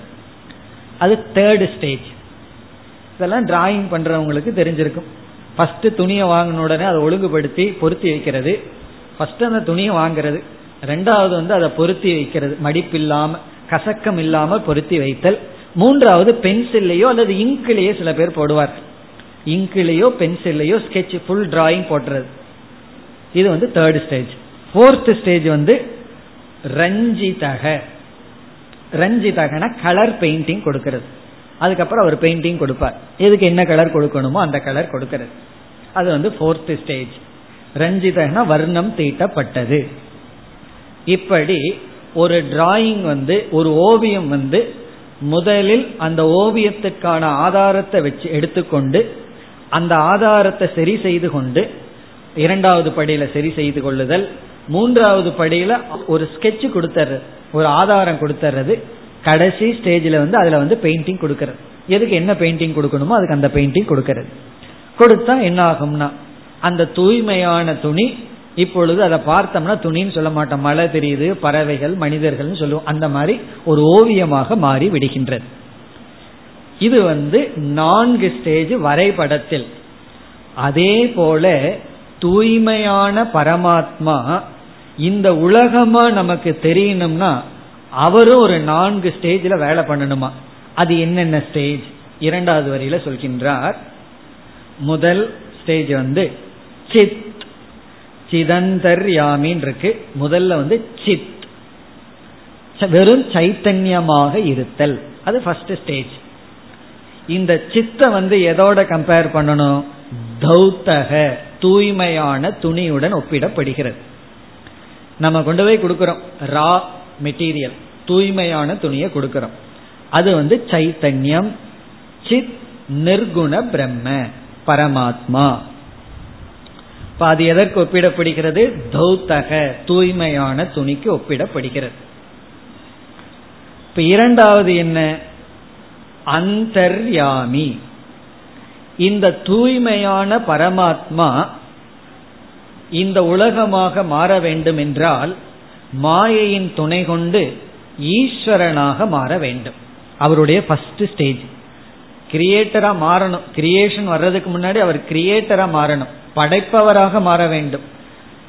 அது தேர்டு ஸ்டேஜ் இதெல்லாம் டிராயிங் பண்றவங்களுக்கு தெரிஞ்சிருக்கும். ஃபர்ஸ்ட் துணியை வாங்கின உடனே அதை ஒழுங்குபடுத்தி பொருத்தி வைக்கிறது. ஃபர்ஸ்ட் அந்த துணியை வாங்குறது. ரெண்டாவது வந்து அதை பொருத்தி வைக்கிறது. மடிப்பில்லாம கசக்கம் இல்லாமல் பொருத்தி வைத்தல். மூன்றாவது பென்சில்லையோ அல்லது இங்கிலேயோ சில பேர் போடுவார். இங்கிலேயோ பென்சில்லையோ ஸ்கெட்ச் ஃபுல் டிராயிங் போடுறது இது வந்து தேர்ட் ஸ்டேஜ் ஃபோர்த் ஸ்டேஜ் வந்து ரஞ்சிதக ரஞ்சிதகனா கலர் பெயிண்டிங் கொடுக்கிறது. அதுக்கப்புறம் அவர் பெயிண்டிங் கொடுப்பார். எதுக்கு என்ன கலர் கொடுக்கணுமோ அந்த கலர் கொடுக்கறது. அது வந்து ஃபோர்த் ஸ்டேஜ் ரஞ்சிதனா வர்ணம் தீட்டப்பட்டது. இப்படி ஒரு டிராயிங் வந்து ஒரு ஓவியம் வந்து முதலில் அந்த ஓவியத்துக்கான ஆதாரத்தை வச்சு எடுத்துக்கொண்டு அந்த ஆதாரத்தை சரி செய்து கொண்டு இரண்டாவது படியில சரி செய்து கொள்ளுதல் மூன்றாவது படியில ஒரு ஸ்கெட்ச் கொடுத்துறது ஒரு ஆதாரம் கொடுத்துறது கடைசி ஸ்டேஜில் வந்து அதில் வந்து பெயிண்டிங் கொடுக்கறது. எதுக்கு என்ன பெயிண்டிங் கொடுக்கணுமோ அதுக்கு அந்த பெயிண்டிங் கொடுக்கறது. கொடுத்தா என்ன ஆகும்னா அந்த தூய்மையான துணி இப்பொழுது அதை பார்த்தோம்னா துணின்னு சொல்ல மாட்டோம். மழை தெரியுது பறவைகள் மனிதர்கள் சொல்லுவோம். அந்த மாதிரி ஒரு ஓவியமாக மாறி விடுகின்றது. இது வந்து நான்கு ஸ்டேஜ் வரைபடத்தில். அதே போல தூய்மையான பரமாத்மா இந்த உலகமா நமக்கு தெரியணும்னா அவரும் ஒரு நான்கு ஸ்டேஜில் வேலை பண்ணணுமா? அது என்னென்ன ஸ்டேஜ்? இரண்டாவது வரியில சொல்கின்றார் முதல் ஸ்டேஜ் வந்து சித். சிதந்தர் யாமின் இருக்கு. முதல்ல வந்து சித். வெறும் சைத்தன்யமாக இருத்தல். அது ஃபர்ஸ்ட் ஸ்டேஜ் இந்த சித்த வந்து எதோட கம்பேர் பண்ணணும்? தௌத்தக தூய்மையான துணியுடன் ஒப்பிடப்படுகிறது. நம்ம கொண்டு போய் கொடுக்கிறோம். ரா மெட்டீரியல் தூய்மையான துணியை கொடுக்கிறோம். அது வந்து சைத்தன்யம் சித் நிர்குண பிரம்ம பரமாத்மா. அது எதற்கு ஒப்பிடப்படுகிறது? தௌத்தக தூய்மையான துணிக்கு ஒப்பிடப்படுகிறது. இப்ப இரண்டாவது என்ன? அந்தர்யாமி. இந்த தூய்மையான பரமாத்மா இந்த உலகமாக மாற வேண்டும் என்றால் மாயையின் துணை கொண்டு ஈஸ்வரனாக மாற வேண்டும். அவருடைய ஃபர்ஸ்ட் ஸ்டேஜ் கிரியேட்டரா மாறணும். கிரியேஷன் வர்றதுக்கு முன்னாடி அவர் கிரியேட்டரா மாறணும். படைப்பவராக மாற வேண்டும்.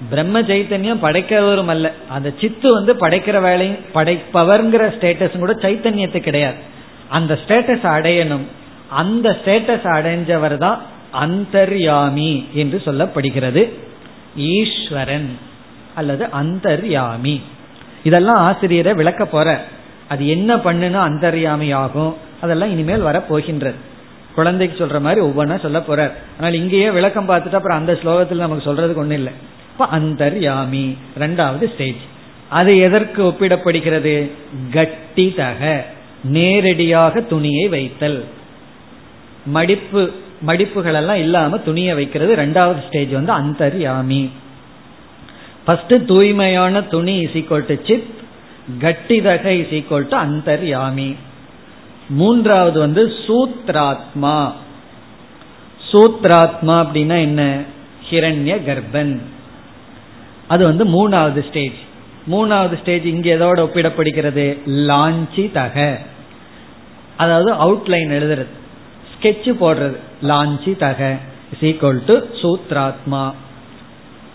பிரம்ம சைத்தன்யம் படைக்கிறவரும் அல்ல. அந்த சித்து வந்து படைக்கிற வேலையும் படைப்பவர்ங்கிற ஸ்டேட்டஸ் கூட சைத்தன்யத்து கிடையாது. அந்த ஸ்டேட்டஸ் அடையணும். அந்த ஸ்டேட்டஸ் அடைஞ்சவர் தான் அந்தர்யாமி என்று சொல்லப்படுகிறது. ஈஸ்வரன். அல்லது அந்தர்யாமி. இதெல்லாம் ஆசிரியரை விளக்க போற. அது என்ன பண்ணுனா அந்தர்யாமி ஆகும் அதெல்லாம் இனிமேல் வர போகின்றது குழந்தைக்கு சொல்ற மாதிரி ஒவ்வொன்றா சொல்ல போறார். ஆனால் இங்கேயே விளக்கம் பார்த்துட்டு அப்புறம் அந்த ஸ்லோகத்தில் நமக்கு சொல்றதுக்கு ஒன்றும் இல்லை. இப்போ அந்தர்யாமி ரெண்டாவது ஸ்டேஜ் அது எதற்கு ஒப்பிடப்படுகிறது? கட்டிதக நேரடியாக துணியை வைத்தல். மடிப்பு மடிப்புகள் எல்லாம் இல்லாம துணியை வைக்கிறது. ரெண்டாவது ஸ்டேஜ் வந்து அந்தர்யாமி. ஃபர்ஸ்ட் தூய்மையான துணி இஸ் ஈக்வல் டு சித் கட்டிதக இஸ் ஈக்வல் டு அந்தர்யாமி. மூன்றாவது வந்து சூத்ராத்மா. சூத்ராத்மா அப்படின்னா என்ன? ஹிரண்ய கர்ப்பன். அது வந்து மூணாவது ஸ்டேஜ் மூணாவது ஸ்டேஜ் இங்க எதோட ஒப்பிடப்படுகிறது? லாஞ்சி தக. அதாவது அவுட்லைன் எழுதுறது. ஸ்கெட்ச் போடுறது. லாஞ்சி தக ஈக்குவல் டு சூத்ராத்மா.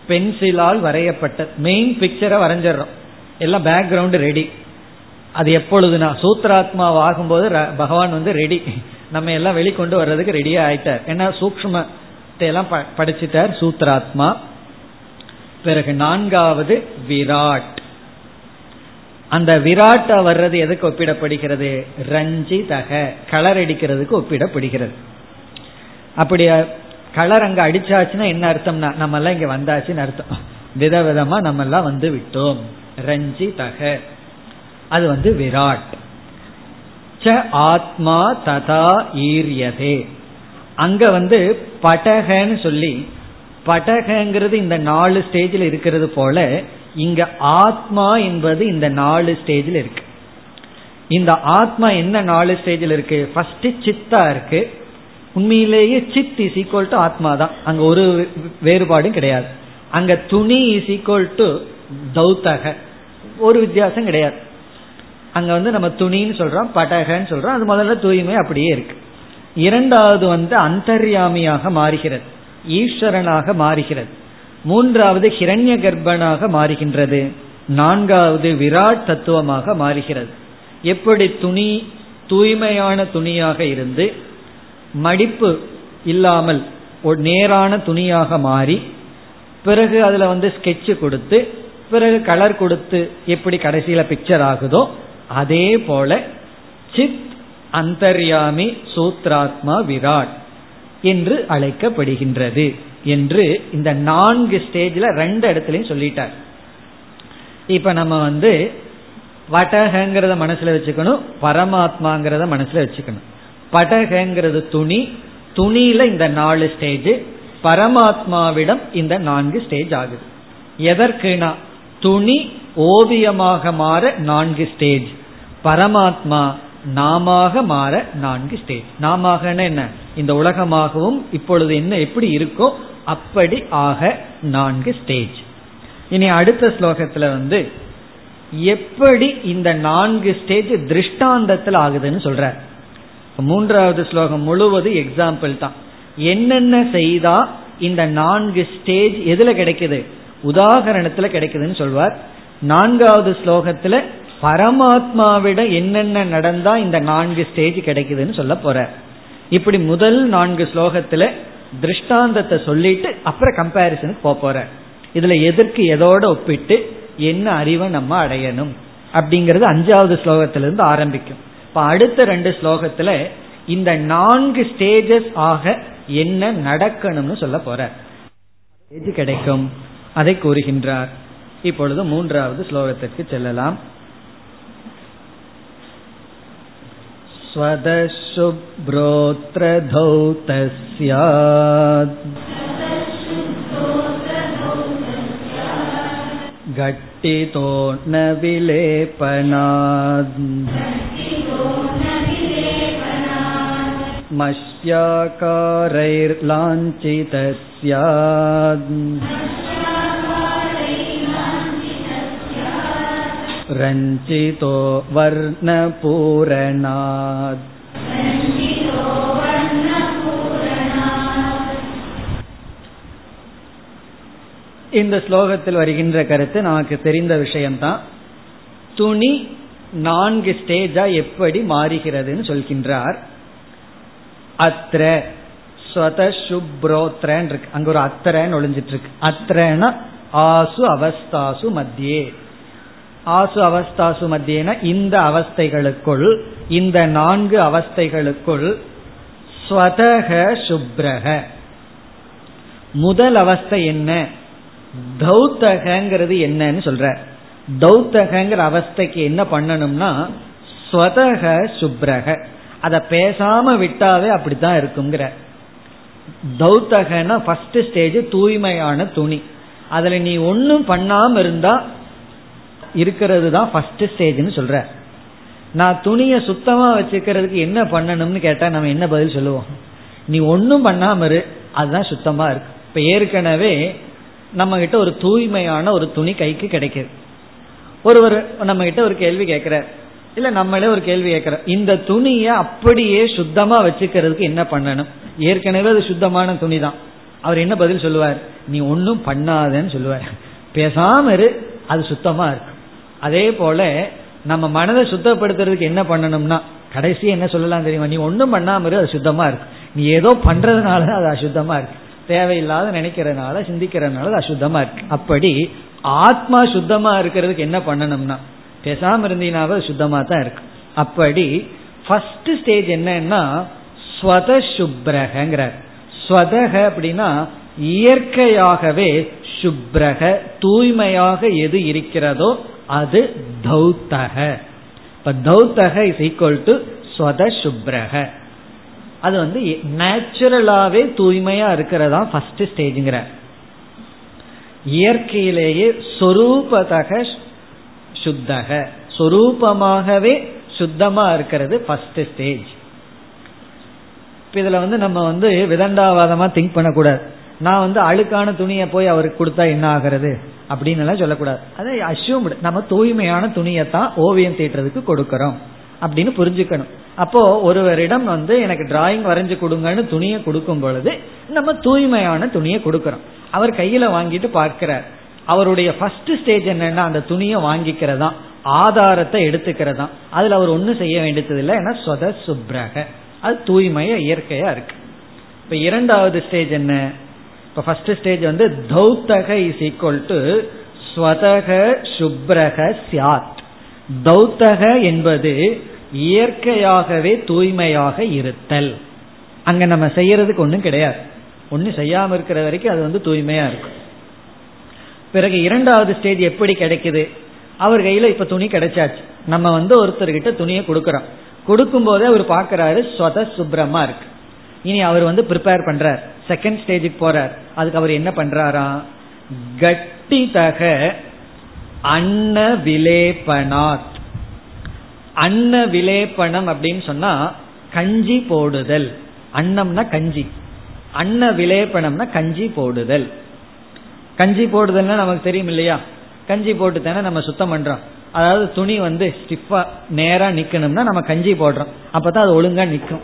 பென்சிலால் வரையப்பட்ட மெயின் பிக்சரை வரைஞ்சிடறோம். எல்லாம் பேக்ரவுண்டு ரெடி அது எப்பொழுதுனா சூத்ராத்மா ஆகும்போது பகவான் வந்து ரெடி நம்ம எல்லாம் வெளிக்கொண்டு வர்றதுக்கு ரெடியா ஆயிட்டார். ஏன்னா சூக்மத்தை எல்லாம் படிச்சுட்டார் சூத்ராத்மா பிறகு நான்காவது விராட். அந்த விராட்டா வர்றது எதுக்கு ஒப்பிடப்படுகிறது? ரஞ்சி தக கலர் அடிக்கிறதுக்கு ஒப்பிடப்படுகிறது. அப்படி கலர் அங்க அடிச்சாச்சுன்னா என்ன அர்த்தம்னா நம்ம எல்லாம் இங்க வந்தாச்சுன்னு அர்த்தம். விதவிதமா நம்ம எல்லாம் வந்து விட்டோம். ரஞ்சி தக. அது வந்து விராட். ச ஆத்மா ததா ஈரியதே. அங்க வந்து படகன்னு சொல்லி படகங்கிறது இந்த நாலு ஸ்டேஜில் இருக்கிறது போல இங்க ஆத்மா என்பது இந்த நாலு ஸ்டேஜில் இருக்கு. இந்த ஆத்மா என்ன நாலு ஸ்டேஜில் இருக்கு? ஃபர்ஸ்ட் சித்தா இருக்கு உண்மையிலேயே சித் இஸ் ஈக்குவல் டு ஆத்மா தான். அங்க ஒரு வேறுபாடும் கிடையாது. அங்க துணி இஸ் ஈக்குவல் டு தௌத்தக. ஒரு வித்தியாசம் கிடையாது. அங்க வந்து நம்ம துணின்னு சொல்றோம் படகன்னு சொல்றோம் அது முதல்ல தூய்மை அப்படியே இருக்கு. இரண்டாவது வந்து அந்தர்யாமியாக மாறுகிறது. ஈஸ்வரனாக மாறுகிறது. மூன்றாவது ஹிரண்ய கர்ப்பனாக மாறுகின்றது. நான்காவது விராட் தத்துவமாக மாறுகிறது. எப்படி துணி தூய்மையான துணியாக இருந்து மடிப்பு இல்லாமல் ஒரு நேரான துணியாக மாறி பிறகு அதில் வந்து ஸ்கெட்ச் கொடுத்து பிறகு கலர் கொடுத்து எப்படி கடைசியில் பிக்சர் ஆகுதோ அதே போல சித் அந்தர்யாமி சூத்ராத்மா விராட் என்று அழைக்கப்படுகின்றது என்று இந்த நான்கு ஸ்டேஜில் ரெண்டு இடத்துலையும் சொல்லிட்டார். இப்ப நம்ம வந்து படகங்கிறத மனசுல வச்சுக்கணும் பரமாத்மாங்கிறத மனசுல வச்சுக்கணும். படகங்கிறது துணி. துணியில இந்த நாலு ஸ்டேஜ் பரமாத்மாவிடம் இந்த நான்கு ஸ்டேஜ் ஆகுது. எதற்குனா துணி ஓவியமாக மாற நான்கு ஸ்டேஜ் பரமாத்மா நாமாக மாற நான்கு ஸ்டேஜ் நாம என்ன? இந்த உலகமாகவும் இப்பொழுது என்ன எப்படி இருக்கோ அப்படி ஆக நான்கு ஸ்டேஜ் இனி அடுத்த ஸ்லோகத்துல வந்து எப்படி இந்த நான்கு ஸ்டேஜ் திருஷ்டாந்தத்தில் ஆகுதுன்னு சொல்ற மூன்றாவது ஸ்லோகம் முழுவது எக்ஸாம்பிள் தான். என்னென்ன செய்தா இந்த நான்கு ஸ்டேஜ் எதுல கிடைக்குது? உதாகரணத்துல கிடைக்குதுன்னு சொல்வார். நான்காவது ஸ்லோகத்துல பரமாத்மாவிட என்னென்ன நடந்தா இந்த நான்கு ஸ்டேஜ் கிடைக்குதுன்னு சொல்ல போற. இப்படி முதல் நான்கு ஸ்லோகத்துல திருஷ்டாந்தத்தை சொல்லிட்டு அப்புறம் கம்பேரிசனுக்கு போக போற. இதுல எதற்கு எதோட ஒப்பிட்டு என்ன அறிவை நம்ம அடையணும்? அப்படிங்கிறது அஞ்சாவது ஸ்லோகத்திலிருந்து ஆரம்பிக்கும். இப்ப அடுத்த ரெண்டு ஸ்லோகத்துல இந்த நான்கு ஸ்டேஜஸ் ஆக என்ன நடக்கணும்னு சொல்ல போற ஸ்டேஜ் கிடைக்கும் அதை கூறுகின்றார் இப்பொழுது மூன்றாவது ஸ்லோகத்திற்கு செல்லலாம் स्वदशुभ्रोऽत्र धौतस्यात् घट्टितो न विलेपनात् मश्याकारैर्लाञ्छितस्यात् रञ्चितो वर्णपूरणात् இந்த ஸ்லோகத்தில் வருகின்ற கருத்து நமக்கு தெரிந்த விஷயம்தான் துணி நான்கு ஸ்டேஜா எப்படி மாறுகிறதுன்னு சொல்கின்றார் அத்திர ஸ்வதசுப்ரோத்ரன் இருக்கு அங்க ஒரு அத்திரன்னு ஒளிஞ்சிட்டு இருக்கு அத்திரனா ஆசு அவஸ்தாசு மத்தியே. ஆசு அவஸ்தாசு மத்தியன இந்த அவஸ்தைகளுக்குள் இந்த நான்கு அவஸ்தைகளுக்குள் ஸ்வதக சுப்ரக முதல் அவஸ்தை என்ன? தௌத்தகங்கிறது என்னன்னு சொல்ற. தௌத்தகங்கிற அவஸ்தைக்கு என்ன பண்ணணும்னா ஸ்வதக சுப்ரக அதை பேசாம விட்டாவே அப்படித்தான் இருக்குங்கிற. தௌத்தகன்னா ஃபர்ஸ்ட் ஸ்டேஜ் தூய்மையான துணி. அதுல நீ ஒன்னும் பண்ணாம இருந்தா இருக்கிறது தான் ஃபர்ஸ்ட் ஸ்டேஜ்னு சொல்ற. நான் துணியை சுத்தமா வச்சுக்கிறதுக்கு என்ன பண்ணணும்னு கேட்டா நம்ம என்ன பதில் சொல்லுவோம்? நீ ஒன்னும் பண்ணாம இரு அதுதான் சுத்தமா இருக்கு. இப்ப ஏற்கனவே நம்ம கிட்ட ஒரு தூய்மையான ஒரு துணி கைக்கு கிடைக்குது. ஒருவர் நம்ம கிட்ட ஒரு கேள்வி கேட்கிறார். இல்ல நம்மளே ஒரு கேள்வி கேட்கிறோம் இந்த துணியை அப்படியே சுத்தமா வச்சுக்கிறதுக்கு என்ன பண்ணணும்? ஏற்கனவே அது சுத்தமான துணி தான். அவர் என்ன பதில் சொல்லுவார்? நீ ஒன்னும் பண்ணாதன்னு சொல்லுவார். பேசாம இரு அது சுத்தமா இருக்கும். அதே போல நம்ம மனதை சுத்தப்படுத்துறதுக்கு என்ன பண்ணணும்னா கடைசி என்ன சொல்லலாம் தெரியுமா? நீ ஒன்னும் பண்ணாம இரு அது சுத்தமா இருக்கு நீ ஏதோ பண்றதுனால அது அசுத்தமா இருக்கு. தேவையில்லாத நினைக்கிறதுனால சிந்திக்கிறதுனால அது அசுத்தமா இருக்கு. அப்படி ஆத்மா சுத்தமா இருக்கிறதுக்கு என்ன பண்ணணும்னா பேசாம இருந்தீங்கனாவே சுத்தமா தான் இருக்கு. அப்படி ஃபர்ஸ்ட் ஸ்டேஜ் என்னன்னா ஸ்வத சுப்ரகங்கிறார் ஸ்வதக அப்படின்னா இயற்கையாகவே சுப்ரக தூய்மையாக எது இருக்கிறதோ அது தௌத்தக. இப்ப தௌத்தக இஸ் ஈக்குவல் டு ஸ்வத சுப்ரக அது வந்து நேச்சுரலாவே தூய்மையா இருக்கிறதா ஃபர்ஸ்ட் ஸ்டேஜ்ங்கிற இயற்கையிலேயே சொரூபதக சுத்தக. சொரூபமாகவே சுத்தமா இருக்கிறது ஃபர்ஸ்ட் ஸ்டேஜ் இதுல வந்து நம்ம வந்து விதண்டாவாதமா திங்க் பண்ணக்கூடாது. நான் வந்து அழுக்கான துணியை போய் அவருக்கு கொடுத்தா என்ன ஆகிறது? அப்படின்னு எல்லாம் சொல்லக்கூடாது. அதை அசியூம் நம்ம தூய்மையான துணியை தான் ஓவியம் தீட்டுறதுக்கு கொடுக்கறோம். அப்படின்னு புரிஞ்சுக்கணும். அப்போ ஒருவரிடம் வந்து எனக்கு டிராயிங் வரைஞ்சு கொடுங்கன்னு துணியை கொடுக்கும் பொழுது நம்ம தூய்மையான துணியை கொடுக்கறோம். அவர் கையில வாங்கிட்டு பார்க்கிறார். அவருடைய ஃபர்ஸ்ட் ஸ்டேஜ் என்னன்னா அந்த துணியை வாங்கிக்கிறதா ஆதாரத்தை எடுத்துக்கிறதா. அதுல அவர் ஒன்னும் செய்ய வேண்டியது இல்லை ஏன்னா சொத சுப்ரக. அது தூய்மைய இயற்கையா இருக்கு. இப்ப இரண்டாவது ஸ்டேஜ் என்ன? இப்ப ஃபர்ஸ்ட் ஸ்டேஜ் வந்து தௌத்தக இஸ் ஈக்குவல் டு ஸ்வதக சுப்ரக சியாத் தௌத்தக என்பது இயற்கையாகவே தூய்மையாக இருத்தல். அங்க நம்ம செய்யறதுக்கு ஒன்றும் கிடையாது. ஒன்றும் செய்யாம இருக்கிற வரைக்கும் அது வந்து தூய்மையா இருக்கும். பிறகு இரண்டாவது ஸ்டேஜ் எப்படி கிடைக்குது? அவர் கையில இப்ப துணி கிடைச்சாச்சு. நம்ம வந்து ஒருத்தர்கிட்ட துணியை கொடுக்கறோம். கொடுக்கும் போதே அவர் பாக்குறாரு ஸ்வத சுப்ரமா இருக்கு. இனி அவர் வந்து ப்ரிப்பேர் பண்றார். செகண்ட் ஸ்டேஜுக்கு போறார். அதுக்கு அவர் என்ன பண்றாரா? கட்டிதக அன்ன விலேபனாத். அன்ன விலேபனம் அப்படின்னு சொன்னா கஞ்சி போடுதல். அன்னம்னா கஞ்சி. அன்ன விலேபனம்னா கஞ்சி போடுதல். கஞ்சி போடுதல்னா நமக்கு தெரியும் இல்லையா கஞ்சி போட்டு தானே நம்ம சுத்தம் பண்றோம். அதாவது துணி வந்து ஸ்டிஃபா நேரா நிக்கணும்னா நம்ம கஞ்சி போடுறோம். அப்பதான் அது ஒழுங்கா நிக்கும்.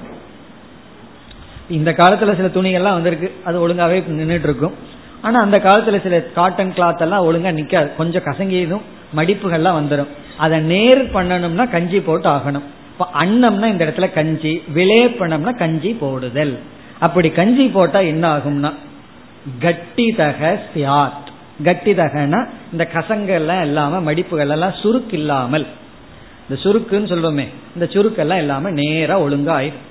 இந்த காலத்துல சில துணிகள்லாம் வந்திருக்கு. அது ஒழுங்காவே நின்றுட்டு இருக்கும் ஆனா அந்த காலத்துல சில காட்டன் கிளாத் எல்லாம் ஒழுங்கா நிக்காது. கொஞ்சம் கசங்கியதும் மடிப்புகள்லாம் வந்துடும் அதை நேர் பண்ணணும்னா கஞ்சி போட்டு ஆகணும். இப்ப அன்னம்னா இந்த இடத்துல கஞ்சி விளையப்பணம்னா கஞ்சி போடுதல். அப்படி கஞ்சி போட்டா என்ன ஆகும்னா கட்டிதக சியாத். கட்டிதகனா இந்த கசங்கெல்லாம் இல்லாம மடிப்புகள் எல்லாம் சுருக்கு இல்லாமல் இந்த சுருக்குன்னு சொல்லுவோமே இந்த சுருக்கெல்லாம் இல்லாம நேரா ஒழுங்கா ஆயிடும்.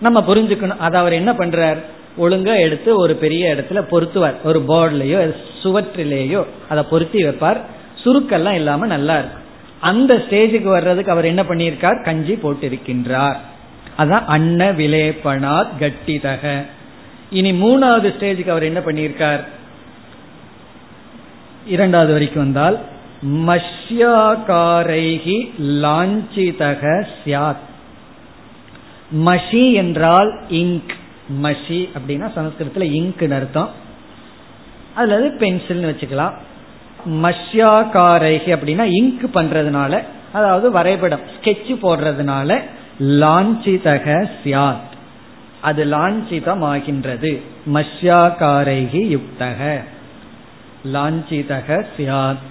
நம்ம புரிஞ்சுக்கணும். அதை அவர் என்ன பண்றார்? ஒழுங்கா எடுத்து ஒரு பெரிய இடத்துல பொருத்துவார். ஒரு போர்ட்லயோ சுவற்றிலேயோ அதை பொருத்தி வைப்பார். சுருக்கெல்லாம் இல்லாம நல்லா இருக்கும். அந்த ஸ்டேஜுக்கு வர்றதுக்கு அவர் என்ன பண்ணியிருக்கார்? கஞ்சி போட்டிருக்கின்றார். அதான் அன்ன விலேபனாத் கட்டிதக. இனி மூணாவது ஸ்டேஜுக்கு அவர் என்ன பண்ணியிருக்கார்? இரண்டாவது வரைக்கும் வந்தால் மஷ்யாக்காரைகி லாஞ்சிதக சியாத் மஷி என்றால் இங்க். மஷி அப்படின்னா சமஸ்கிருதத்தில் இங்க்னு அர்த்தம். அல்லது பென்சில்னு வச்சுக்கலாம். மஷ்யாக்காரைகி அப்படின்னா இங்க் பண்றதுனால அதாவது வரைபடம் ஸ்கெட்ச் போடுறதுனால லாஞ்சிதக சியாத் அது லாஞ்சிதம் ஆகின்றது மஷ்யாகாரைகி யுக்தக. லாஞ்சிதக சியாத்.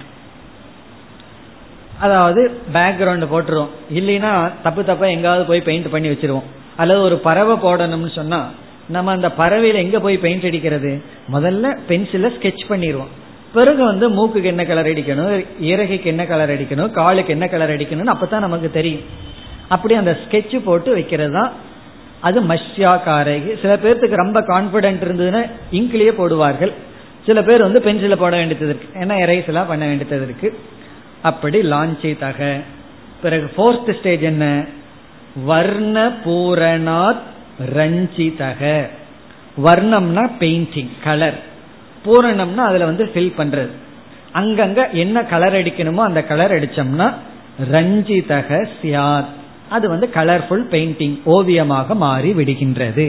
அதாவது பேக்ரவுண்ட் போட்டுருவோம் இல்லைன்னா தப்பு தப்பா எங்காவது போய் பெயிண்ட் பண்ணி வச்சிருவோம். அல்லது ஒரு பறவை போடணும்னு சொன்னா நம்ம அந்த பறவையில எங்க போய் பெயிண்ட் அடிக்கிறது? முதல்ல பென்சில ஸ்கெச் பண்ணிடுவோம் பிறகு வந்து மூக்குக்கு என்ன கலர் அடிக்கணும்? இறகைக்கு என்ன கலர் அடிக்கணும்? காலுக்கு என்ன கலர் அடிக்கணும்னு அப்பதான் நமக்கு தெரியும். அப்படி அந்த ஸ்கெட்ச் போட்டு வைக்கிறது தான் அது மஷ்யா காரகி சில பேர்த்துக்கு ரொம்ப கான்பிடென்ட் இருந்ததுன்னா இங்கிலேயே போடுவார்கள். சில பேர் வந்து பென்சில போட வேண்டியது இருக்கு. ஏன்னா எரேஸ் பண்ண வேண்டியது இருக்கு. அப்படி லான்ச்சி தக. பிறகு ஃபோர்த் ஸ்டேஜ் என்ன? வர்ண பூரணாத் ரஞ்சிதக வர்ணம்னா பெயிண்டிங் கலர் பூரணம்னா அதுல வந்து ஃபில் பண்றது. அங்கங்க என்ன கலர் அடிக்கணுமோ அந்த கலர் அடிச்சோம்னா ரஞ்சிதக சியாத். அது வந்து கலர்ஃபுல் பெயிண்டிங் ஓவியமாக மாறி விடுகின்றது.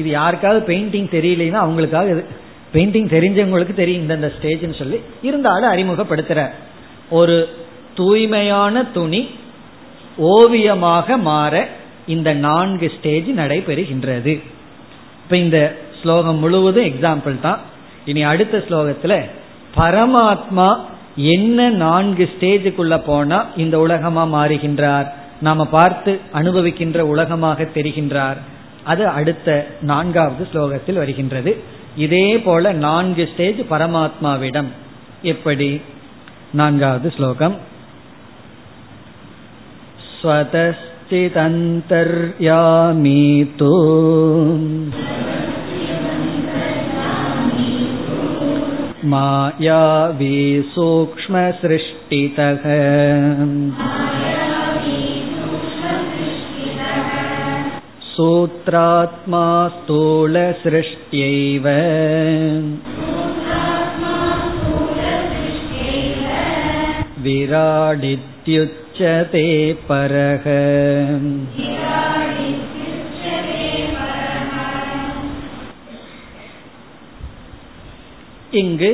இது யாருக்காவது பெயிண்டிங் தெரியலன்னா அவங்களுக்காக இது பெயிண்டிங் தெரிஞ்சவங்களுக்கு தெரியும் இந்தந்த ஸ்டேஜ்னு சொல்லி. இருந்தாலும் அறிமுகப்படுத்துற ஒரு தூய்மையான துணி ஓவியமாக மாற இந்த நான்கு ஸ்டேஜ் நடைபெறுகின்றது. இப்ப இந்த ஸ்லோகம் முழுவதும் எக்ஸாம்பிள் தான். இனி அடுத்த ஸ்லோகத்துல பரமாத்மா என்ன நான்கு ஸ்டேஜுக்குள்ள போனா இந்த உலகமா மாறுகின்றார்? நாம பார்த்து அனுபவிக்கின்ற உலகமாக தெரிகின்றார் அது அடுத்த நான்காவது ஸ்லோகத்தில் வருகின்றது இதே போல நான்கு ஸ்டேஜ் பரமாத்மாவிடம் எப்படி நான்காவது ஸ்லோகம் स्वतश्चिदन्तर्यामी तु मायावी सूक्ष्मसृष्टितः सूत्रात्मा स्थूलसृष्ट्यैव विराडित्युच्यते परः இங்கு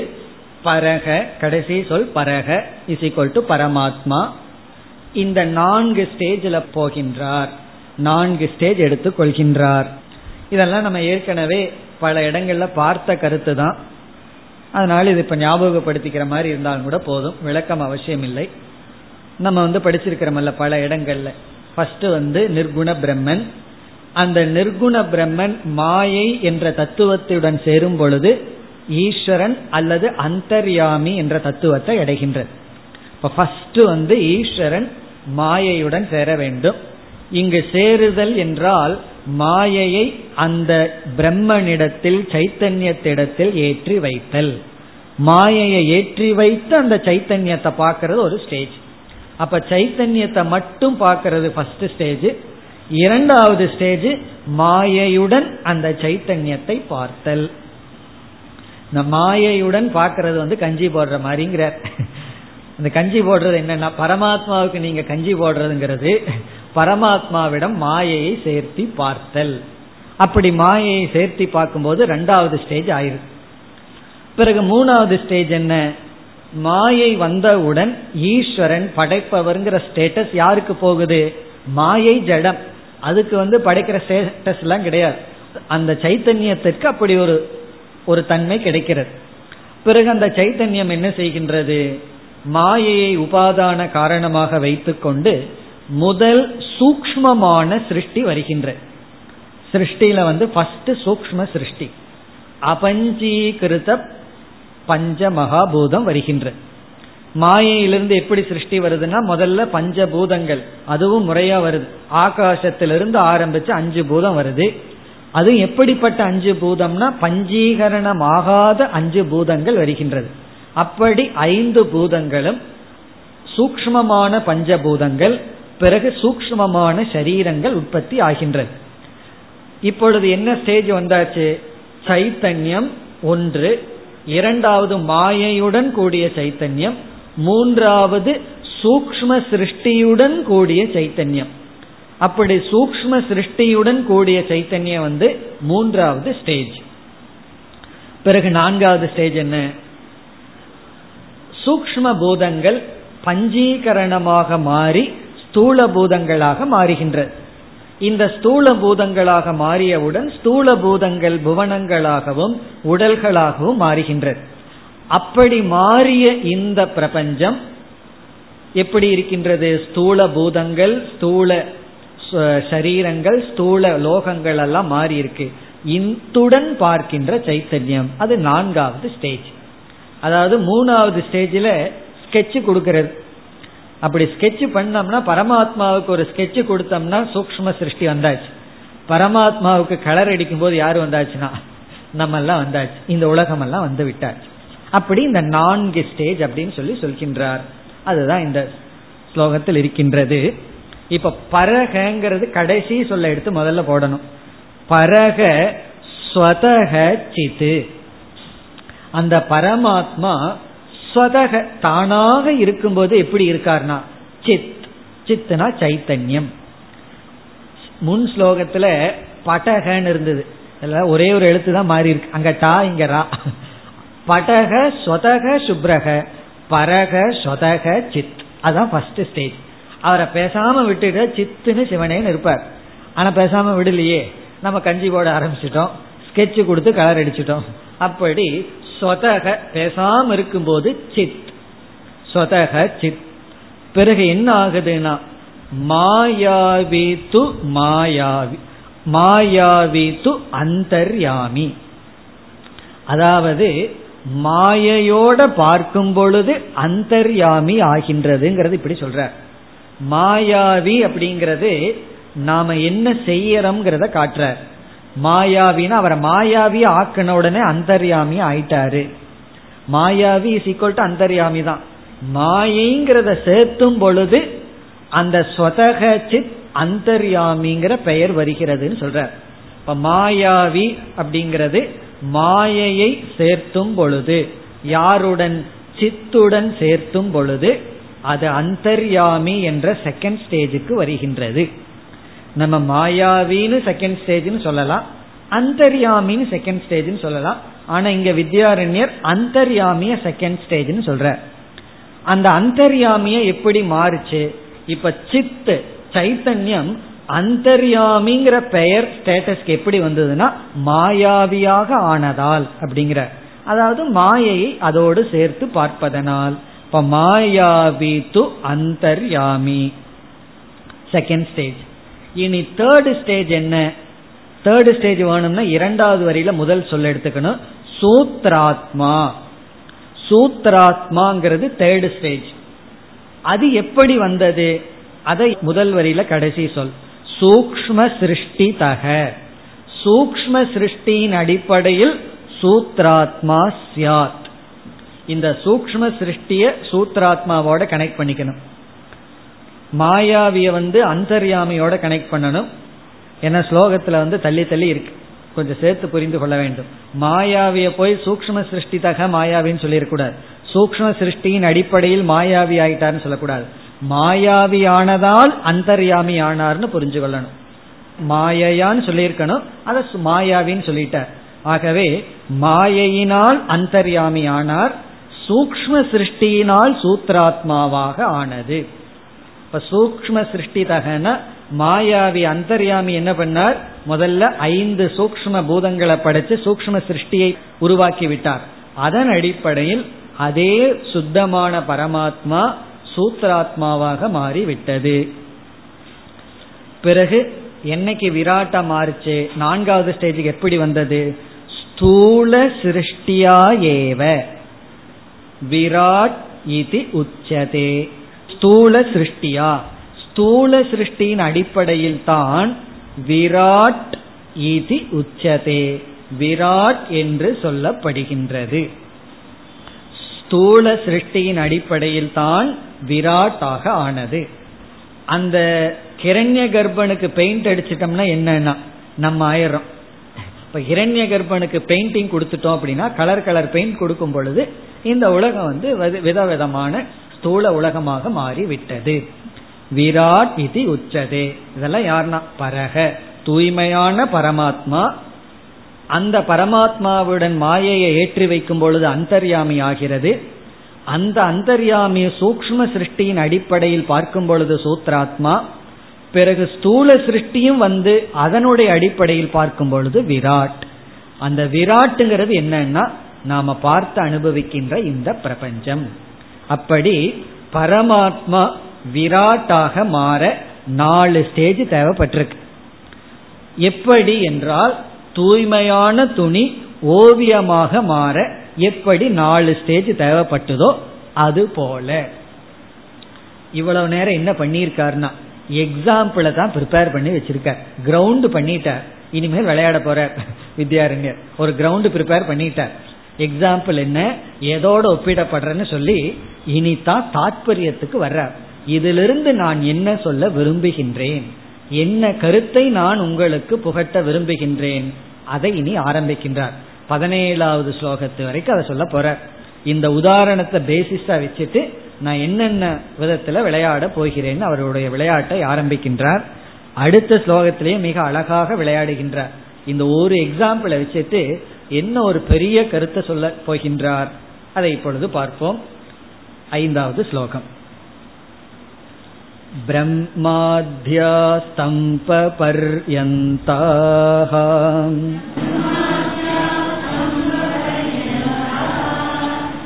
பரக கடைசி சொல் பரக இஸ் ஈக்வல் டு பரமாத்மா இந்த நான்கு ஸ்டேஜில் போகின்றார் நான்கு ஸ்டேஜ் எடுத்துக் கொள்கின்றார். இதெல்லாம் நம்ம ஏற்கனவே பல இடங்கள்ல பார்த்த கருத்து தான். அதனால இது இப்ப ஞாபகப்படுத்திக்கிற மாதிரி இருந்தாலும் கூட போதும். விளக்கம் அவசியம் இல்லை. நம்ம வந்து படிச்சிருக்கிறோம்ல பல இடங்கள்ல. ஃபர்ஸ்ட் வந்து நிர்குண பிரம்மன். அந்த நிர்குண பிரம்மன் மாயை என்ற தத்துவத்துடன் சேரும் பொழுது ஈஸ்வரன் அல்லது அந்தர்யாமி என்ற தத்துவத்தை அடைகின்றது. இப்ப ஃபர்ஸ்ட் வந்து ஈஸ்வரன் மாயையுடன் சேர வேண்டும். இங்கு சேருதல் என்றால் மாயையை அந்த பிரம்மனிடத்தில் சைத்தன்யத்திடத்தில் ஏற்றி வைத்தல். மாயையை ஏற்றி வைத்து அந்த சைத்தன்யத்தை பார்க்கறது ஒரு ஸ்டேஜ் அப்ப சைத்தன்யத்தை மட்டும் பார்க்கறது ஃபர்ஸ்ட் ஸ்டேஜ் இரண்டாவது ஸ்டேஜ் மாயையுடன் அந்த சைத்தன்யத்தை பார்த்தல். இந்த மாயையுடன் பார்க்கறது வந்து கஞ்சி போடுற மாதிரிங்கிறார். அந்த கஞ்சி போடுறது என்னன்னா பரமாத்மாவுக்கு நீங்க கஞ்சி போடுறதுங்கிறது பரமாத்மாவிடம் மாயையை சேர்த்தி பார்த்தல். அப்படி மாயையை சேர்த்தி பார்க்கும்போது ரெண்டாவது ஸ்டேஜ் ஆயிருக்கு பிறகு மூணாவது ஸ்டேஜ் என்ன? மாயை வந்தவுடன் ஈஸ்வரன் படைப்பவர்ங்கிற ஸ்டேட்டஸ் யாருக்கு போகுது? மாயை ஜடம். அதுக்கு வந்து படைக்கிற ஸ்டேட்டஸ் எல்லாம் கிடையாது. அந்த சைத்தன்யத்திற்கு அப்படி ஒரு ஒரு தன்மை கிடைக்கிறது. பிறகு அந்த சைத்தன்யம் என்ன செய்கின்றது? மாயையை உபாதான காரணமாக வைத்துக்கொண்டு முதல் சூக்மமான சிருஷ்டி வருகின்ற. சிருஷ்டியில வந்து ஃபர்ஸ்ட் சூக்ம சிருஷ்டி. அபஞ்சீகிருத பஞ்ச மகாபூதம் வருகின்ற. மாயையிலிருந்து எப்படி சிருஷ்டி வருதுன்னா முதல்ல பஞ்சபூதங்கள் அதுவும் முறையா வருது. ஆகாசத்திலிருந்து ஆரம்பிச்சு அஞ்சு பூதம் வருது. அது எப்படிப்பட்ட அஞ்சு பூதம்னா பஞ்சீகரணமாகாத அஞ்சு பூதங்கள் வருகின்றது. அப்படி ஐந்து பூதங்களும் சூக்மமான பஞ்சபூதங்கள் பிறகு சூக்மமான சரீரங்கள் உற்பத்தி ஆகின்றது. இப்பொழுது என்ன ஸ்டேஜ் வந்தாச்சு? சைத்தன்யம் ஒன்று இரண்டாவது மாயையுடன் கூடிய சைத்தன்யம் மூன்றாவது சூக்ம சிருஷ்டியுடன் கூடிய சைத்தன்யம். அப்படி சூக்ம சிருஷ்டியுடன் கூடிய சைத்தன்யம் வந்து மூன்றாவது ஸ்டேஜ் பிறகு நான்காவது ஸ்டேஜ் என்ன? சூக்ம பூதங்கள் பஞ்சீகரணமாக மாறி ஸ்தூல பூதங்களாக மாறுகின்றது இந்த ஸ்தூல பூதங்களாக மாறியவுடன் ஸ்தூல பூதங்கள் புவனங்களாகவும் உடல்களாகவும் மாறுகின்றது அப்படி மாறிய இந்த பிரபஞ்சம் எப்படி இருக்கின்றது? ஸ்தூல பூதங்கள் ஸ்தூல சரீரங்கள் ஸ்தூல லோகங்கள் எல்லாம் மாறி இருக்கு இத்துடன் பார்க்கின்ற சைத்தன்யம். அது நான்காவது ஸ்டேஜ் அதாவது மூணாவது ஸ்டேஜில் ஸ்கெட்ச் கொடுக்கிறது. அப்படி ஸ்கெட்ச் பண்ணோம்னா பரமாத்மாவுக்கு ஒரு ஸ்கெட்ச் கொடுத்தோம்னா சூக்ம சிருஷ்டி வந்தாச்சு. பரமாத்மாவுக்கு கலர் அடிக்கும் போது யார் வந்தாச்சுன்னா? நம்ம எல்லாம் வந்தாச்சு. இந்த உலகம் எல்லாம் வந்து விட்டாச்சு. அப்படி இந்த நான்கு ஸ்டேஜ் அப்படின்னு சொல்லி சொல்கின்றார். அதுதான் இந்த ஸ்லோகத்தில் இருக்கின்றது. இப்ப பரகங்கிறது கடைசி சொல்ல எடுத்து முதல்ல போடணும். பரக ஸ்வதக சித்து அந்த பரமாத்மா ஸ்வதக தானாக இருக்கும்போது எப்படி இருக்கார்னா சித். சித்னா சைத்தன்யம். முன் ஸ்லோகத்துல பட்டகன்னு இருந்தது. ஒரே ஒரு எழுத்து தான் மாறி இருக்கு. அங்க டா இங்க ரா. படக ஸ்வதக சுப்ரக. பரக சொதக சித். அதான் ஃபர்ஸ்ட் ஸ்டேஜ் அவரை பேசாம விட்டுட்டு சித்துன்னு சிவனேன்னு இருப்பார் ஆனா பேசாம விடலையே. நம்ம கஞ்சி போட ஆரம்பிச்சிட்டோம். ஸ்கெட்ச் கொடுத்து கலர் அடிச்சிட்டோம். அப்படி சொதக பேசாம இருக்கும்போது சித். சொதக சித். பிறகு என்ன ஆகுதுன்னா மாயாவி து மாயாவி மாயாவி து அந்தர்யாமி. அதாவது மாயையோட பார்க்கும் பொழுது அந்தர்யாமி ஆகின்றதுங்கிறது இப்படி சொல்ற. மாயாவி அப்படிங்கிறது நாம என்ன செய்யறோம்ங்கிறத காட்டுற. மாயாவின்னு அவரை மாயாவி ஆக்கின உடனே அந்தர்யாமி ஆயிட்டாரு. மாயாவி இஸ் ஈக்குவல் டு அந்தர்யாமி தான். மாயைங்கிறத சேர்த்தும் பொழுது அந்த ஸ்வதக சித் அந்தர்யாமிங்கிற பெயர் வருகிறதுன்னு சொல்ற இப்ப மாயாவி அப்படிங்கிறது மாயையை சேர்த்தும் பொழுது யாருடன் சித்துடன் சேர்த்தும் பொழுது அது அந்தர்யாமி என்ற செகண்ட் ஸ்டேஜுக்கு வருகின்றது. நம்ம மாயாவின்னு செகண்ட் ஸ்டேஜ்னு சொல்லலாம். அந்தர்யாமின்னு செகண்ட் ஸ்டேஜ்னு சொல்லலாம். ஆனா இங்க வித்யாரண்யர் அந்தர்யாமிய செகண்ட் ஸ்டேஜ்னு சொல்ற அந்த அந்தர்யாமிய எப்படி மாறுச்சு? இப்ப சித்து சைத்தன்யம் அந்தர்யாமிங்கிற பெயர் ஸ்டேட்டஸ்க்கு எப்படி வந்ததுன்னா மாயாவியாக ஆனதால் அப்படிங்கிற அதாவது மாயையை அதோடு சேர்த்து பார்ப்பதனால். இப்ப மாயாவி து அந்தர்யாமி. செகண்ட் ஸ்டேஜ் இனி தேர்டு ஸ்டேஜ் என்ன? தேர்டு ஸ்டேஜ் வேணும்னா இரண்டாவது வரியில முதல் சொல்ல எடுத்துக்கணும். சூத்ராத்மா. சூத்ராத்மாங்கிறது தேர்டு ஸ்டேஜ் அது எப்படி வந்தது? அதை முதல் வரியில கடைசி சொல். சூக்ம சிருஷ்டி தக. சூக்ம சிருஷ்டியின் அடிப்படையில் சூத்ராத்மா சியாத் இந்த சூக்ம சிருஷ்டிய சூத்ராத்மாவோட கனெக்ட் பண்ணிக்கணும். மாயாவிய வந்து அந்தர்யாமியோட கனெக்ட் பண்ணணும். ஏன்னா ஸ்லோகத்துல வந்து தள்ளி தள்ளி இருக்கு. கொஞ்சம் சேர்த்து புரிந்து கொள்ள வேண்டும். மாயாவிய போய் சூக்ம சிருஷ்டி தக மாயாவின்னு சொல்லிடக்கூடாது சூக்ம சிருஷ்டியின் அடிப்படையில் மாயாவி ஆயிட்டார்னு சொல்லக்கூடாது. மாயாவி ஆனதால் அந்தர்யாமி ஆனார்னு புரிஞ்சு கொள்ளணும். மாயையான்னு சொல்லியிருக்கணும். அதை மாயாவின்னு சொல்லிட்டார். ஆகவே மாயையினால் அந்தர்யாமி ஆனார் சூக்ம சிருஷ்டியினால் சூத்ராத்மாவாக ஆனது. இப்ப சூக்ம சிருஷ்டி தகன மாயாவி அந்தர்யாமி என்ன பண்ணார்? முதல்ல ஐந்து சூக்ம பூதங்களை படைச்சு சூக்ம சிருஷ்டியை உருவாக்கி விட்டார். அதன் அடிப்படையில் அதே சுத்தமான பரமாத்மா சூத்ராத்மாவாக மாறிவிட்டது. பிறகு என்னைக்கு விராட்டா மாறுச்சு? நான்காவது ஸ்டேஜுக்கு எப்படி வந்தது? ஸ்தூல சிருஷ்டியா ஏவ விராட் இது உச்சதே. ஸ்தூல சிருஷ்டியா? ஸ்தூல சிருஷ்டியின் அடிப்படையில் தான் விராட் இது உச்சதே. விராட் என்று சொல்லப்படுகின்றது. ஸ்தூல சிருஷ்டியின் அடிப்படையில் தான் விராட்டாக ஆனது. அந்த கிரண்ய கர்ப்பனுக்கு பெயிண்ட் அடிச்சிட்டோம்னா என்னன்னா நம்ம ஆயிரம். இப்ப ஹிரண்ய கர்ப்பனுக்கு பெயிண்டிங் கொடுத்துட்டோம் அப்படின்னா கலர் கலர் பெயிண்ட் கொடுக்கும் பொழுது இந்த உலகம் வந்து விதவிதமான ஸ்தூல உலகமாக மாறிவிட்டது. விராட் இது உச்சதே. இதெல்லாம் யாருன்னா பரக. தூய்மையான பரமாத்மா. அந்த பரமாத்மாவுடன் மாயையை ஏற்றி வைக்கும் பொழுது அந்தர்யாமி ஆகிறது. அந்த அந்தர்யாமி சூக்ம சிருஷ்டியின் அடிப்படையில் பார்க்கும் பொழுது சூத்ராத்மா பிறகு ஸ்தூல சிருஷ்டியும் வந்து அதனுடைய அடிப்படையில் பார்க்கும் பொழுது விராட். அந்த விராட்டுங்கிறது என்னன்னா நாம பார்த்து அனுபவிக்கின்ற இந்த பிரபஞ்சம். அப்படி பரமாத்மா விராட்டாக மாற நாலு ஸ்டேஜ் தேவைப்பட்டிருக்கு. எப்படி என்றால் தூய்மையான துணி ஓவியமாக மாற எப்படி நாலு ஸ்டேஜ் தேவைப்பட்டதோ அது போல. இவ்வளவு நேரம் என்ன பண்ணியிருக்காருன்னா எக்ஸாம்பிளை தான் ப்ரிப்பேர் பண்ணி வச்சிருக்கார். கிரவுண்டு பண்ணிட்டார். இனிமேல் விளையாட போற வித்யாரண்யர். ஒரு கிரவுண்டு ப்ரிப்பேர் பண்ணிட்டார். எக்ஸாம்பிள் என்ன? எதோட ஒப்பிடப்படுறேன்னு சொல்லி இனிதான் தாற்பயத்துக்கு வர்ற இதிலிருந்து நான் என்ன சொல்ல விரும்புகின்றேன்? என்ன கருத்தை நான் உங்களுக்கு புகட்ட விரும்புகின்றேன்? அதை இனி ஆரம்பிக்கின்றார். பதினேழாவது ஸ்லோகத்து வரைக்கும் அதை சொல்ல போற இந்த உதாரணத்தை பேசிஸா வச்சுட்டு நான் என்னென்ன விதத்துல விளையாட போகிறேன்னு அவருடைய விளையாட்டை ஆரம்பிக்கின்றார். அடுத்த ஸ்லோகத்திலேயே மிக அழகாக விளையாடுகின்றார். இந்த ஒரு எக்ஸாம்பிளை வச்சுட்டு என்ன ஒரு பெரிய கருத்தை சொல்ல போகின்றார் அதை இப்பொழுது பார்ப்போம் ஐந்தாவது ஸ்லோகம் ब्रह्माद्या स्तम्पपर्यन्ताः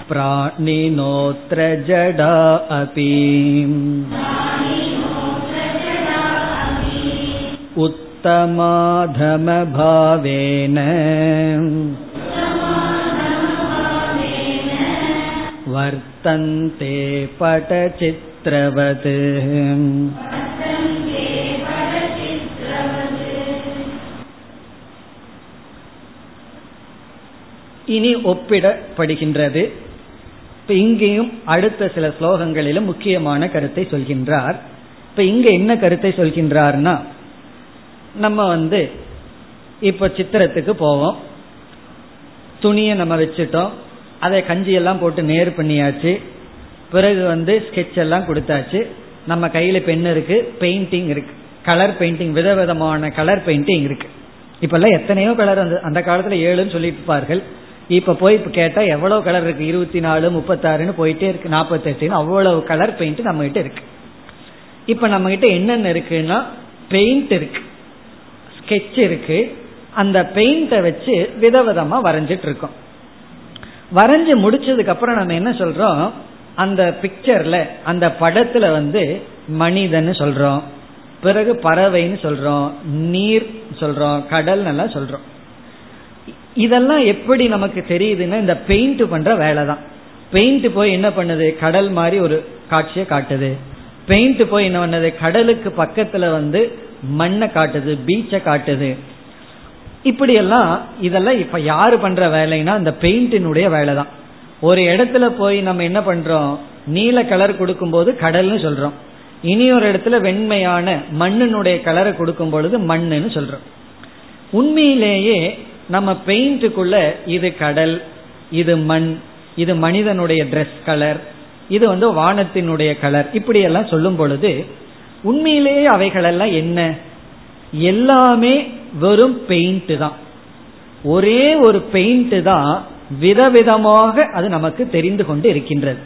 प्राणिनोऽत्र जडा अपि उत्तमाधमभावेन वर्तन्ते पटचित्रवत् இனி ஒப்பிடப்படுகின்றது இப்ப இங்கேயும் அடுத்த சில ஸ்லோகங்களிலும் முக்கியமான கருத்தை சொல்கின்றார் இப்ப இங்க என்ன கருத்தை சொல்கின்றார்னா நம்ம வந்து இப்ப சித்திரத்துக்கு போவோம். துணியை நம்ம வச்சுட்டோம். அதை கஞ்சியெல்லாம் போட்டு நேர் பண்ணியாச்சு. பிறகு வந்து ஸ்கெட்ச் எல்லாம் கொடுத்தாச்சு. நம்ம கையில பெண் இருக்கு பெயிண்டிங் இருக்கு. கலர் பெயிண்டிங் விதவிதமான கலர் பெயிண்டிங் இருக்கு. இப்பெல்லாம் எத்தனையோ கலர் அந்த அந்த காலத்துல ஏழுன்னு சொல்லியிருப்பார்கள் இப்ப போய் கேட்டா எவ்வளவு கலர் இருக்கு? இருபத்தி நாலு முப்பத்தாறுன்னு போயிட்டே இருக்கு. நாற்பத்தெட்டுன்னு அவ்வளவு கலர் பெயிண்ட் நம்ம கிட்ட இருக்கு. இப்ப நம்ம கிட்ட என்னென்ன இருக்குன்னா பெயிண்ட் இருக்கு. ஸ்கெட்ச் இருக்கு அந்த பெயிண்டை வச்சு விதவிதமா வரைஞ்சிட்டு இருக்கோம். வரைஞ்சு முடிச்சதுக்கு அப்புறம் நம்ம என்ன சொல்றோம்? அந்த பிக்சர்ல அந்த படத்துல வந்து மனிதன் சொல்றோம். பிறகு பறவைன்னு சொல்றோம். நீர் சொல்றோம். கடல் நல்லா சொல்றோம். இதெல்லாம் எப்படி நமக்கு தெரியுதுன்னா இந்த பெயிண்ட் பண்ற வேலை தான் பெயிண்ட் போய் என்ன பண்ணுது? கடல் மாதிரி ஒரு காட்சியை காட்டுது. பெயிண்ட் போய் என்ன பண்ணுது? கடலுக்கு பக்கத்துல வந்து மண்ணை காட்டுது பீச்சை காட்டுது. இப்படி எல்லாம் இதெல்லாம் இப்ப யாரு பண்ற வேலைன்னா இந்த பெயிண்டினுடைய வேலை தான் ஒரு இடத்துல போய் நம்ம என்ன பண்றோம்? நீல கலர் கொடுக்கும் போது கடல்னு சொல்றோம். இனி ஒரு இடத்துல வெண்மையான மண்ணினுடைய கலரை கொடுக்கும் பொழுது மண்ணுன்னு சொல்றோம். உண்மையிலேயே நம்ம பெயிண்ட்டுக்குள்ள இது கடல் இது மண் இது மனிதனுடைய ட்ரெஸ் கலர் இது வந்து வானத்தினுடைய கலர் இப்படி எல்லாம் சொல்லும் பொழுது உண்மையிலேயே அவைகளெல்லாம் என்ன? எல்லாமே வெறும் பெயிண்ட் தான். ஒரே ஒரு பெயிண்ட் தான் விதவிதமாக அது நமக்கு தெரிந்து கொண்டு இருக்கின்றது.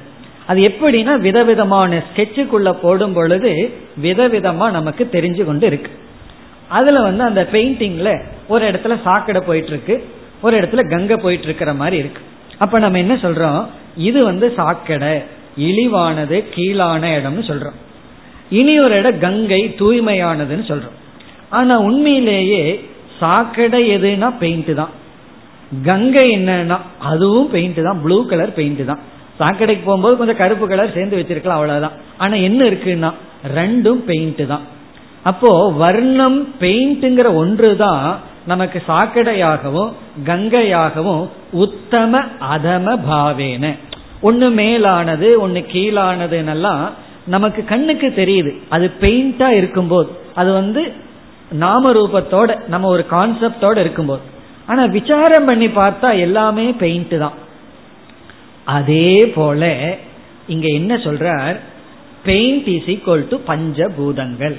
அது எப்படின்னா விதவிதமான ஸ்கெட்சுக்குள்ள போடும் பொழுது விதவிதமா நமக்கு தெரிஞ்சு கொண்டு இருக்கு. அதுல வந்து அந்த பெயிண்டிங்ல ஒரு இடத்துல சாக்கடை போயிட்டு இருக்கு ஒரு இடத்துல கங்கை போயிட்டு இருக்கிற மாதிரி இருக்கு. அப்ப நம்ம என்ன சொல்றோம்? இது வந்து சாக்கடை இழிவானது கீழான இடம்னு சொல்றோம். இனி ஒரு இடம் கங்கை தூய்மையானதுன்னு சொல்றோம். ஆனா உண்மையிலேயே சாக்கடை எதுனா பெயிண்ட் தான். கங்கை என்னன்னா அதுவும் பெயிண்ட் தான். ப்ளூ கலர் பெயிண்ட் தான். சாக்கடைக்கு போகும்போது கொஞ்சம் கருப்பு கலர் சேர்ந்து வச்சிருக்கலாம் அவ்வளவுதான். ஆனா என்ன இருக்குன்னா ரெண்டும் பெயிண்ட் தான். அப்போ வர்ணம் பெயிண்ட்ங்கிற ஒன்று தான் நமக்கு சாக்கடையாகவும் கங்கையாகவும் உத்தம அதம பாவேன. ஒன்னு மேலானது ஒன்னு கீழானதுன்னெல்லாம் நமக்கு கண்ணுக்கு தெரியுது. அது பெயிண்டா இருக்கும்போது. அது வந்து நாம ரூபத்தோட நம்ம ஒரு கான்செப்டோட இருக்கும்போது. ஆனா விசாரம் பண்ணி பார்த்தா எல்லாமே பெயிண்ட் தான். அதே போல இங்க என்ன சொல்றார்? பெயிண்ட் இஸ் ஈக்குவல் டு பஞ்சபூதங்கள்.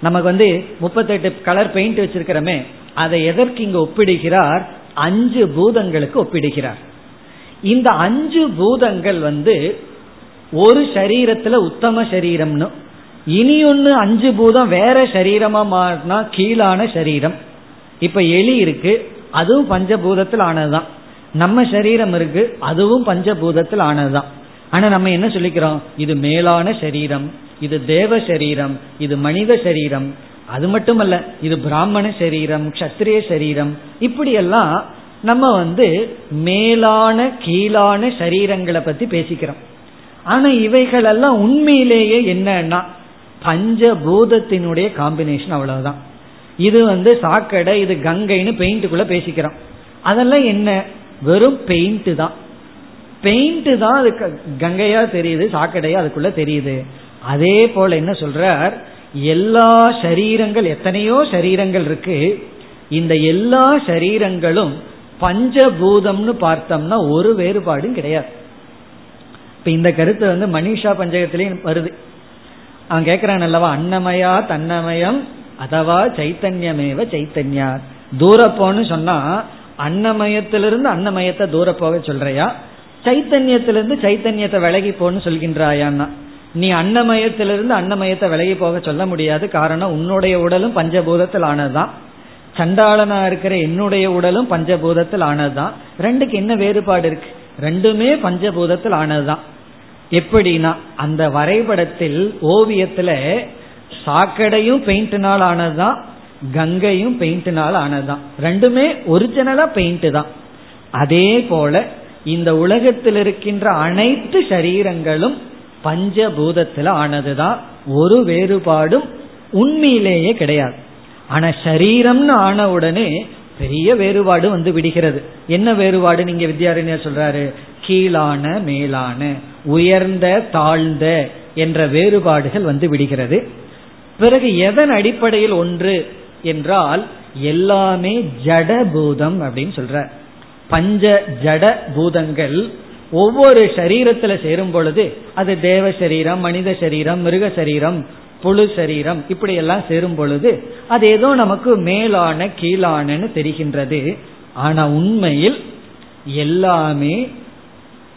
நமக்கு வந்து முப்பத்தெட்டு கலர் பெயிண்ட் வச்சிருக்கிறோமே அதை எதற்கு இங்க ஒப்பிடுகிறார்? அஞ்சு பூதங்களுக்கு ஒப்பிடுகிறார். இந்த அஞ்சு பூதங்கள் வந்து ஒரு சரீரத்துல உத்தம சரீரம்னு. இனி ஒன்னு அஞ்சு பூதம் வேற சரீரமா மாறினா கீழான சரீரம். இப்ப எலி இருக்கு அதுவும் பஞ்சபூதத்தில் ஆனதுதான். நம்ம சரீரம் இருக்கு அதுவும் பஞ்சபூதத்தில் ஆனதுதான். ஆனா நம்ம என்ன சொல்லிக்கிறோம்? இது மேலான சரீரம் இது தேவ சரீரம் இது மனித சரீரம். அது மட்டுமல்ல இது பிராமண சரீரம் கஷத்திரிய சரீரம். இப்படியெல்லாம் நம்ம வந்து மேலான கீழான சரீரங்களை பத்தி பேசிக்கிறோம். ஆனா இவைகள் எல்லாம் உண்மையிலேயே என்னன்னா பஞ்சபூதத்தினுடைய காம்பினேஷன் அவ்வளவுதான். இது வந்து சாக்கடை இது கங்கைன்னு பெயிண்ட்டுக்குள்ள பேசிக்கிறோம். அதெல்லாம் என்ன? வெறும் பெயிண்ட் தான். பெயிண்ட் தான் அது கங்கையா தெரியுது சாக்கடையா அதுக்குள்ள தெரியுது. அதே போல என்ன சொல்றார்? எல்லா சரீரங்கள் எத்தனையோ சரீரங்கள் இருக்கு. இந்த எல்லா சரீரங்களும் பஞ்சபூதம்னு பார்த்தோம்னா ஒரு வேறுபாடும் கிடையாது. இப்ப இந்த கருத்து வந்து மனிஷா பஞ்சகத்திலையும் வருது. அவன் கேட்கிறான் அல்லவா? அன்னமயா தன்னமயம் அதவா சைத்தன்யமேவ சைத்தன்யா. தூரப்போன்னு சொன்னா அன்னமயத்திலிருந்து அன்னமயத்தை தூர போக சொல்றியா? சைத்தன்யத்திலிருந்து சைத்தன்யத்தை விலகி போன்னு சொல்கின்றாயான்னா. நீ அன்னமயத்திலிருந்து அன்னமயத்தை விலகி போக சொல்ல முடியாது. காரணம் உன்னுடைய உடலும் பஞ்சபூதத்தில் ஆனதுதான். சண்டாளனா இருக்கிற என்னுடைய உடலும் பஞ்சபூதத்தில் ஆனதுதான். ரெண்டுக்கு என்ன வேறுபாடு இருக்கு? ரெண்டுமே பஞ்சபூதத்தில் ஆனதுதான். எப்படின்னா அந்த வரைபடத்தில் ஓவியத்துல சாக்கடையும் பெயிண்ட்னால் ஆனதுதான் கங்கையும் பெயிண்ட்னால் ஆனதுதான். ரெண்டுமே ஒரிஜினலா பெயிண்ட் தான். அதே போல இந்த உலகத்தில் இருக்கின்ற அனைத்து சரீரங்களும் பஞ்சபூதத்துல ஆனதுதான். ஒரு வேறுபாடும் உண்மையிலேயே கிடையாது. ஆனா சரீரம்னு ஆன உடனே பெரிய வேறுபாடு வந்து விடுகிறது. என்ன வேறுபாடு நீங்க வித்யாரண்யா சொல்றாரு? கீழான மேலான உயர்ந்த தாழ்ந்த என்ற வேறுபாடுகள் வந்து விடுகிறது. பிறகு எதன் அடிப்படையில் ஒன்று என்றால் எல்லாமே ஜட பூதம் அப்படின்னு சொல்ற. பஞ்ச ஜட பூதங்கள் ஒவ்வொரு சரீரத்துல சேரும் பொழுது அது தேவ சரீரம் மனித சரீரம் மிருக சரீரம் புழு சரீரம் இப்படி எல்லாம் சேரும் பொழுது அது ஏதோ நமக்கு மேலான கீழானன்னு தெரிகின்றது. ஆனா உண்மையில் எல்லாமே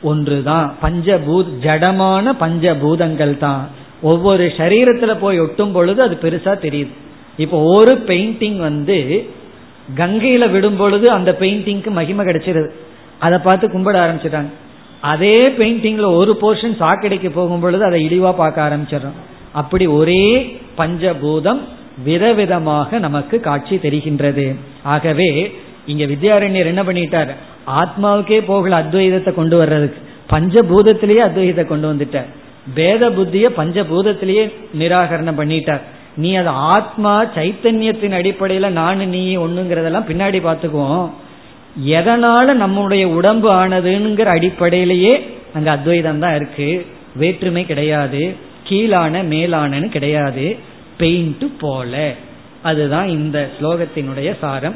ஒன்றுதான். பஞ்சபூத் ஜடமான பஞ்சபூதங்கள் தான். ஒவ்வொரு சரீரத்துல போய் ஒட்டும் பொழுது அது பெருசா தெரியுது. இப்போ ஒரு பெயிண்டிங் வந்து கங்கையில விடும் பொழுது அந்த பெயிண்டிங்க்கு மகிமை கிடைச்சிருது. அதை பார்த்து கும்பிட ஆரம்பிச்சிட்டாங்க. அதே பெயிண்டிங்ல ஒரு போர்ஷன் சாக்கடைக்கு போகும் பொழுது அதை இழிவா பார்க்க ஆரம்பிச்சிடறோம். அப்படி ஒரே பஞ்சபூதம் விதவிதமாக நமக்கு காட்சி தெரிகின்றது. ஆகவே இங்க வித்யாரண்யர் என்ன பண்ணிட்டார்? ஆத்மாவுக்கே போகல அத்வைதத்தை கொண்டு வர்றதுக்கு. பஞ்சபூதத்திலேயே அத்வைதத்தை கொண்டு வந்துட்டார். பேத புத்திய பஞ்சபூதத்திலேயே நிராகரணம் பண்ணிட்டார். நீ அது ஆத்மா சைத்தன்யத்தின் அடிப்படையில நானு நீ ஒண்ணுங்கிறதெல்லாம் பின்னாடி பாத்துக்குவோம் எதனால நம்முடைய உடம்பு ஆனதுங்கிற அடிப்படையிலேயே அங்க அத்வைதம் தான் இருக்கு. வேற்றுமை கிடையாது. கீழான மேலானன்னு கிடையாது. பெயிண்ட் போல. அதுதான் இந்த ஸ்லோகத்தினுடைய சாரம்.